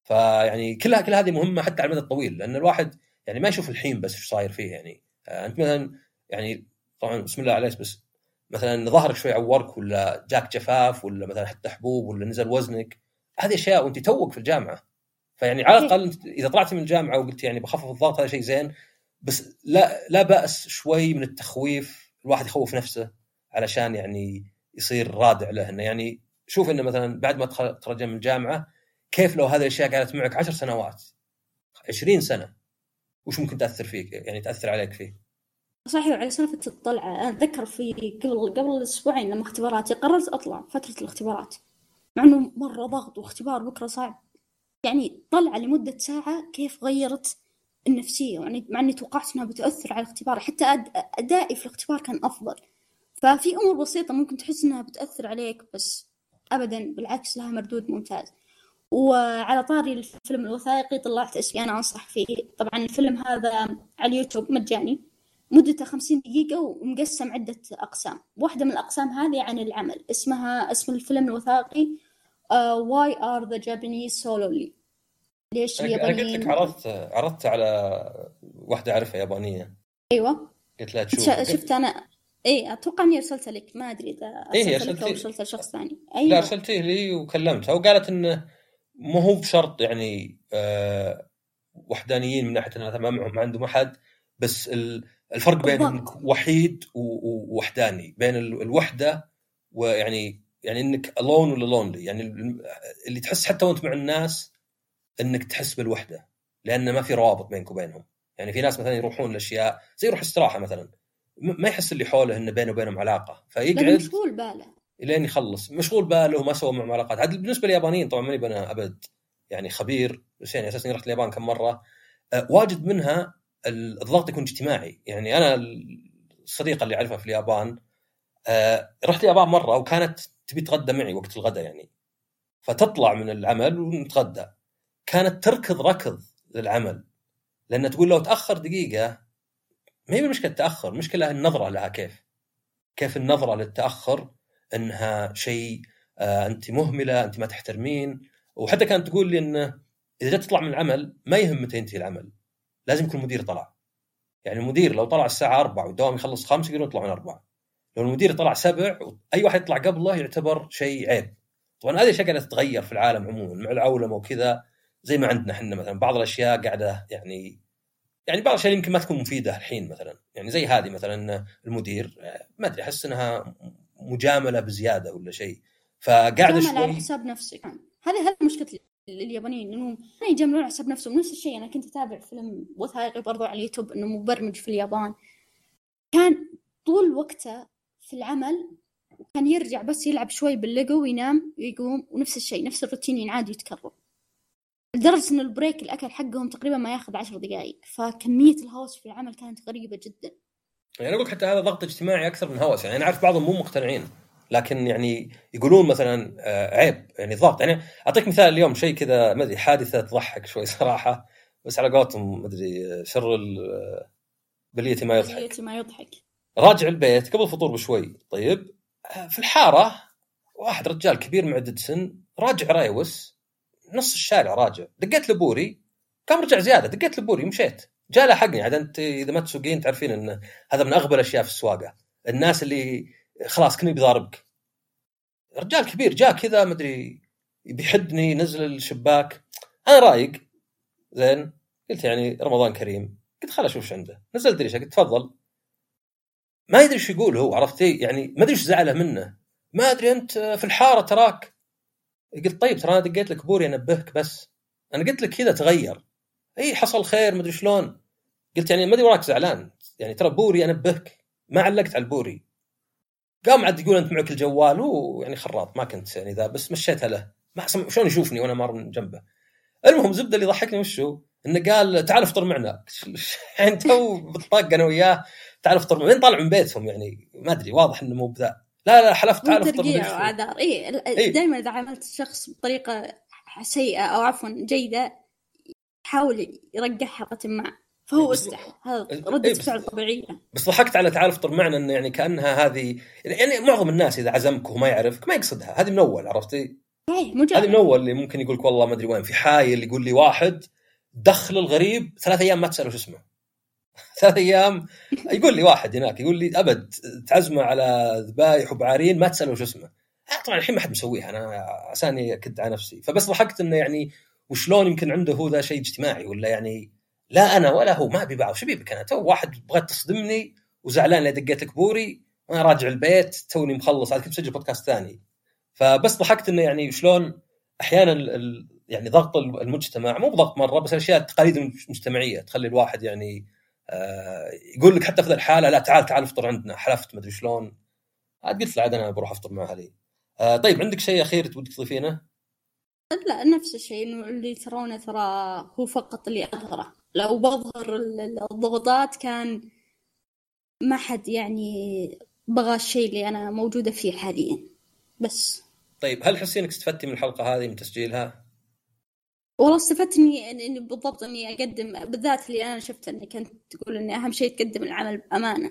Speaker 1: فيعني كلها كل هذه مهمة حتى على المدى الطويل لأن الواحد يعني ما يشوف الحين بس إيش صاير فيه يعني. آه، أنت مثلا يعني طبعا بسم الله عليك بس مثلا ظهرك شوي عورك ولا جاك جفاف ولا مثلا حتى حبوب ولا نزل وزنك هذه أشياء وأنت توك في الجامعة. فيعني على الأقل إذا طلعت من الجامعة وقلت يعني بخفف الضغط هذا شيء زين بس لا لا بأس شوي من التخويف الواحد يخوف نفسه علشان يعني يصير رادع له إنه يعني شوف إنه مثلا بعد ما تخرج من الجامعة كيف لو هذه الأشياء قعدت معك عشر سنوات 20 سنة وش ممكن تأثر فيك؟ يعني تأثر عليك فيه؟
Speaker 2: صحيح على سالفة الطلعة أنا أتذكر في قبل قبل أسبوعين لما اختباراتي قررت أطلع فترة الاختبارات. مع إنه مرة ضغط واختبار بكرة صعب. يعني طلعة لمدة ساعة كيف غيرت النفسية؟ يعني مع إني توقعت إنها بتأثر على الاختبار حتى أدائي في الاختبار كان أفضل. ففي أمور بسيطة ممكن تحس إنها بتأثر عليك بس أبدا بالعكس لها مردود ممتاز. وعلى طاري الفيلم الوثائقي طلعت اسمي أنا أنصح فيه. طبعا الفيلم هذا على اليوتيوب مجاني. مدته خمسين دقيقة ومقسم عدة أقسام. واحدة من الأقسام هذه عن العمل اسمها اسم الفيلم الوثائقي uh, Why are the Japanese so lonely
Speaker 1: ليش اليابانيين أنا قلت لك عرضت عرضت على واحدة أعرفها يابانية.
Speaker 2: أيوة.
Speaker 1: قلت لها تشوف.
Speaker 2: شفت أنا. اي أتوقع إني ارسلت لك. ما أدري إذا
Speaker 1: إيه
Speaker 2: ارسلت لك أو ارسلت لشخص ثاني.
Speaker 1: أيوه. لا ارسلتيه لي وكلمتها وقالت انه مو هو بشرط يعني آه وحدانيين من ناحية انه ما معهم ما عندهم أحد بس الفرق بين انك وحيد ووحداني بين الوحدة ويعني يعني إنك الون ولا لونلي يعني اللي تحس حتى وأنت مع الناس إنك تحس بالوحدة لأن ما في روابط بينك وبينهم. يعني في ناس مثلا يروحون لأشياء زي يروح استراحة مثلا ما يحس اللي حوله إنه بينه وبينهم
Speaker 2: علاقة
Speaker 1: فيقعد
Speaker 2: مشغول باله.
Speaker 1: لين يخلص. مشغول باله وما سوى معهم علاقات. هذا بالنسبة لليابانيين طبعا ماني أنا أبد يعني خبير بس يعني أساسا رحت اليابان كم مرة. أه، واجد منها الضغط يكون اجتماعي. يعني أنا الصديقة اللي أعرفها في اليابان أه، رحت اليابان مرة وكانت تبي تغدى معي وقت الغداء يعني. فتطلع من العمل ونتغدى. كانت تركض ركض للعمل. لأن تقول لو تأخر دقيقة ما هي مشكلة تاخر مشكلة النظرة لها كيف. كيف النظرة للتأخر؟ إنها شيء آه أنت مهملة أنت ما تحترمين. وحتى كانت تقول لي انه إذا جت تطلع من العمل ما يهم متى ينتهي العمل. لازم يكون المدير طلع. يعني المدير لو طلع الساعة 4 والدوام يخلص 5 يقولون يطلع من 4 لو المدير طلع 7 أي واحد يطلع قبله يعتبر شيء عيب. طبعا هذه الأشياء قاعدة تتغير في العالم عموما مع العولمة وكذا زي ما عندنا إحنا مثلا بعض الأشياء قاعدة يعني يعني بعض الأشياء يمكن ما تكون مفيدة الحين مثلا. يعني زي هذه مثلا المدير آه، ما أدري أحس إنها مجاملة بزيادة ولا شيء. فقاعدة
Speaker 2: جامل على
Speaker 1: شوي
Speaker 2: حساب نفسك. هذه هذه مشكلة ال- اليابانيين إنهم ما يجاملون على حساب نفسهم. نفس الشيء أنا كنت أتابع فيلم وثائقي برضو على اليوتيوب إنه مبرمج في اليابان. كان طول وقته في العمل وكان يرجع بس يلعب شوي بالليجو وينام ويقوم ونفس الشيء نفس الروتين ينعاد ويتكرر لدرجة إن ال break الأكل حقهم تقريبا ما ياخذ عشر دقائق فكمية الهوس في العمل كانت غريبة جدا.
Speaker 1: يعني أقول حتى هذا ضغط اجتماعي أكثر من هوس يعني أنا أعرف بعضهم مو مقتنعين. لكن يعني يقولون مثلا آه، عيب يعني ضغط. يعني أعطيك مثال اليوم شيء كذا ما أدري حادثة تضحك شوي صراحة. بس على قولتهم ما أدري شر ال- بلية ما يضحك.
Speaker 2: بلية ما يضحك.
Speaker 1: راجع البيت قبل الفطور بشوي. طيب آه، في الحارة واحد رجال كبير معدد سن راجع رايوس نص الشارع راجع. دقيت لبوري قام رجع زيادة. دقيت لبوري ومشيت جاء لحقني عاد أنت إذا ما تسوقين تعرفين إن هذا من أغبى الأشياء في السواقة. الناس اللي خلاص كني بيضاربك رجال كبير جاء كذا مدري بيحدني نزل الشباك. أنا رايق. زين. قلت يعني رمضان كريم. قلت خل أشوف عنده. نزلت ريشه قلت تفضل. ما يدري إيش يقول هو عرفتي يعني ما أدري إيش زعله منه. ما أدري أنت في الحارة تراك. قلت طيب ترى أنا دقيت لك بوري انبهك بس. أنا قلت لك كذا تغير. إي حصل خير ما أدري شلون. قلت يعني ما أدري وراك زعلان. يعني ترى بوري انبهك ما علقت على البوري. قام عاد يقول أنت معك الجوال هو يعني خراط ما كنت يعني ذا بس مشيتها له. ما شلون يشوفني وأنا مار من جنبه؟ المهم زبدة اللي ضحكني وشو إنه قال تعال افطر معنا. يعني تو بالطاق أنا وياه تعال افطر معنا. طالع من بيتهم يعني؟ ما أدري واضح إنه مو بذا. لا لا حلفت تعال افطر شو.
Speaker 2: واعذار
Speaker 1: إيه.
Speaker 2: اي دائما إذا عاملت الشخص بطريقة سيئة أو عفوا جيدة يحاول يرقع حلقه ما. فهو استحى هذا
Speaker 1: إيه
Speaker 2: ردة
Speaker 1: بس-
Speaker 2: فعل طبيعية.
Speaker 1: بس ضحكت على تعال افطر معنا انه يعني كأنها هذه يعني معظم الناس إذا عزمك وهو ما يعرفك ما يقصدها. هذه من أول عرفتي؟ هذه من أول اللي ممكن يقول لك والله ما أدري وين. في حايل يقول لي واحد دخل الغريب ثلاث أيام ما تسأله شو اسمه. ثلاث أيام يقول لي واحد هناك يقول لي أبد تعزمه على ذبايح وبعارين ما تسأله شو اسمه. آه طبعا الحين ما حد مسويها أنا عساني أكد على نفسي. فبس ضحكت إنه يعني وشلون يمكن عنده هو ذا شيء اجتماعي ولا يعني لا أنا ولا هو ما أبي بعض. شو بيبك أنا تو واحد بغيت تصدمني وزعلان لي دقيت لك بوري وأنا راجع البيت توني مخلص. عاد كنت مسجل بودكاست ثاني. فبس ضحكت إنه يعني شلون أحيانا ال- يعني ضغط المجتمع مو بضغط مرة بس الاشياء التقاليد المجتمعيه تخلي الواحد يعني آه، يقول لك حتى في الحالة لا تعال تعال افطر عندنا حلفت مدري شلون. عاد قلت له عاد أنا بروح أفطر مع أهلي. آه، طيب عندك شيء أخير تودك تضيفينه؟
Speaker 2: لا نفس الشيء إنه اللي ترونه ترى هو فقط اللي أظهره. لو بظهر ال- الضغوطات كان ما حد يعني بغى الشيء اللي أنا موجودة فيه حاليا. بس.
Speaker 1: طيب هل تحسين إنك استفدتي من الحلقة هذه من تسجيلها؟
Speaker 2: والله استفدت اني إني بالضبط إني أقدم بالذات اللي أنا شفت إنك أنت تقول ان أهم شيء تقدم العمل بأمانة.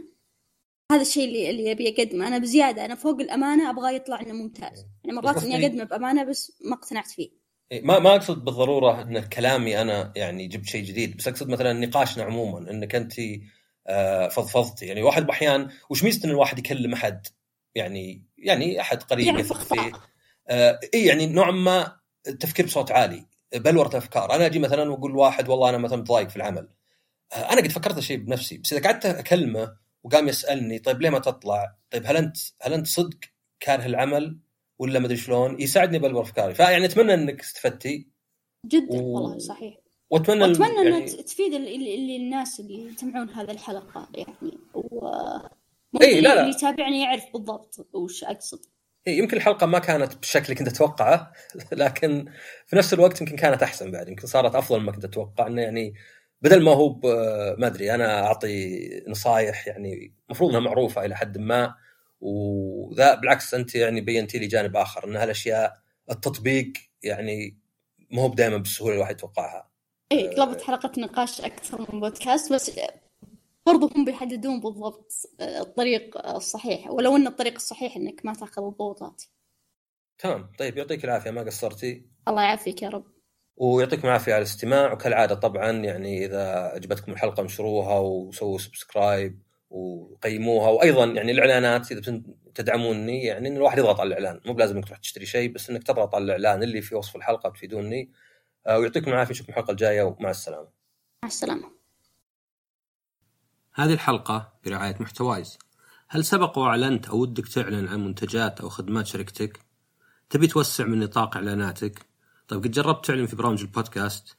Speaker 2: هذا الشيء اللي اللي أبي أقدمه. أنا بزيادة أنا فوق الأمانة أبغى يطلع إنه ممتاز. يعني مرات إني أقدمه بأمانة بس ما اقتنعت فيه.
Speaker 1: ما ما أقصد بالضرورة إن كلامي أنا يعني جبت شيء جديد بس أقصد مثلا نقاشنا عموما إنك أنت آه، فضفضتي يعني واحد بأحيان وش ميزه إن الواحد يكلم أحد؟ يعني يعني أحد قريب
Speaker 2: يعرف
Speaker 1: يثق فيه. آه، اي يعني نوعا ما التفكير بصوت عالي بلوره أفكار. أنا أجي مثلا وأقول لواحد والله أنا مثلا متضايق في العمل. آه، أنا قد فكرت الشيء بنفسي بس إذا قعدت أكلمه وقام يسألني طيب ليه ما تطلع؟ طيب هل أنت هل أنت صدق كاره العمل ولا ما أدري شلون؟ يساعدني بلور أفكاري. فيعني أتمنى إنك استفدتي.
Speaker 2: جدا
Speaker 1: و-
Speaker 2: والله
Speaker 1: وأتمنى ال-
Speaker 2: وأتمنى
Speaker 1: يعني
Speaker 2: انها تفيد ال- ال- ال- الناس اللي يسمعون هذه الحلقة يعني. و...
Speaker 1: إي لا لا.
Speaker 2: اللي يتابعني يعرف بالضبط وش أقصد.
Speaker 1: إيه يمكن الحلقة ما كانت بالشكل اللي كنت أتوقعه لكن في نفس الوقت يمكن كانت أحسن بعد. يمكن صارت أفضل مما كنت أتوقع إنه يعني بدل ما هو ما أدري أنا أعطي نصايح يعني المفروض إنها معروفة إلى حد ما. وذا بالعكس انت يعني بينتي لي جانب آخر إن هالأشياء التطبيق يعني مو هو دائما بالسهولة الواحد يتوقعها.
Speaker 2: اي قلبت حلقة نقاش أكثر من بودكاست بس برضو هم بيحددون بالضبط الطريق الصحيح ولو إن الطريق الصحيح إنك ما تأخذ الضغوطات.
Speaker 1: تمام طيب يعطيك العافية ما قصرتي.
Speaker 2: الله يعافيك يا رب.
Speaker 1: ويعطيكم العافية على الاستماع وكالعادة طبعا يعني إذا عجبتكم الحلقة انشروها وسووا subscribe وقيموها وأيضا يعني الإعلانات إذا تدعموني يعني إن الواحد يضغط على الإعلان مو بلازم إنك تروح تشتري شيء بس إنك تضغط على الإعلان اللي في وصف الحلقة تفيدوني آه، ويعطيكم العافية نشوفكم الحلقة الجاية ومع السلامة.
Speaker 2: مع السلامة.
Speaker 1: هذه الحلقة برعاية محتوايز. هل سبق وأعلنت أو ودك تعلن عن منتجات أو خدمات شركتك؟ تبي توسع من نطاق إعلاناتك؟ طيب قد جربت تعلن في برامج البودكاست؟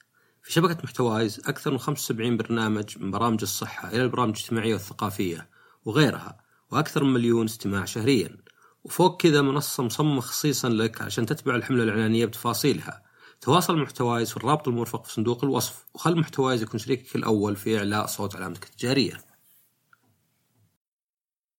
Speaker 1: في شبكة محتوايز أكثر من 75 برنامج من برامج الصحة إلى البرامج الاجتماعية والثقافية وغيرها وأكثر من مليون استماع شهريا. وفوق كذا منصة مصممة خصيصا لك عشان تتبع الحملة الإعلانية بتفاصيلها. تواصل محتوايز في الرابط المرفق في صندوق الوصف وخل محتوايز يكون شريكك الأول في إعلاء صوت علامتك التجارية.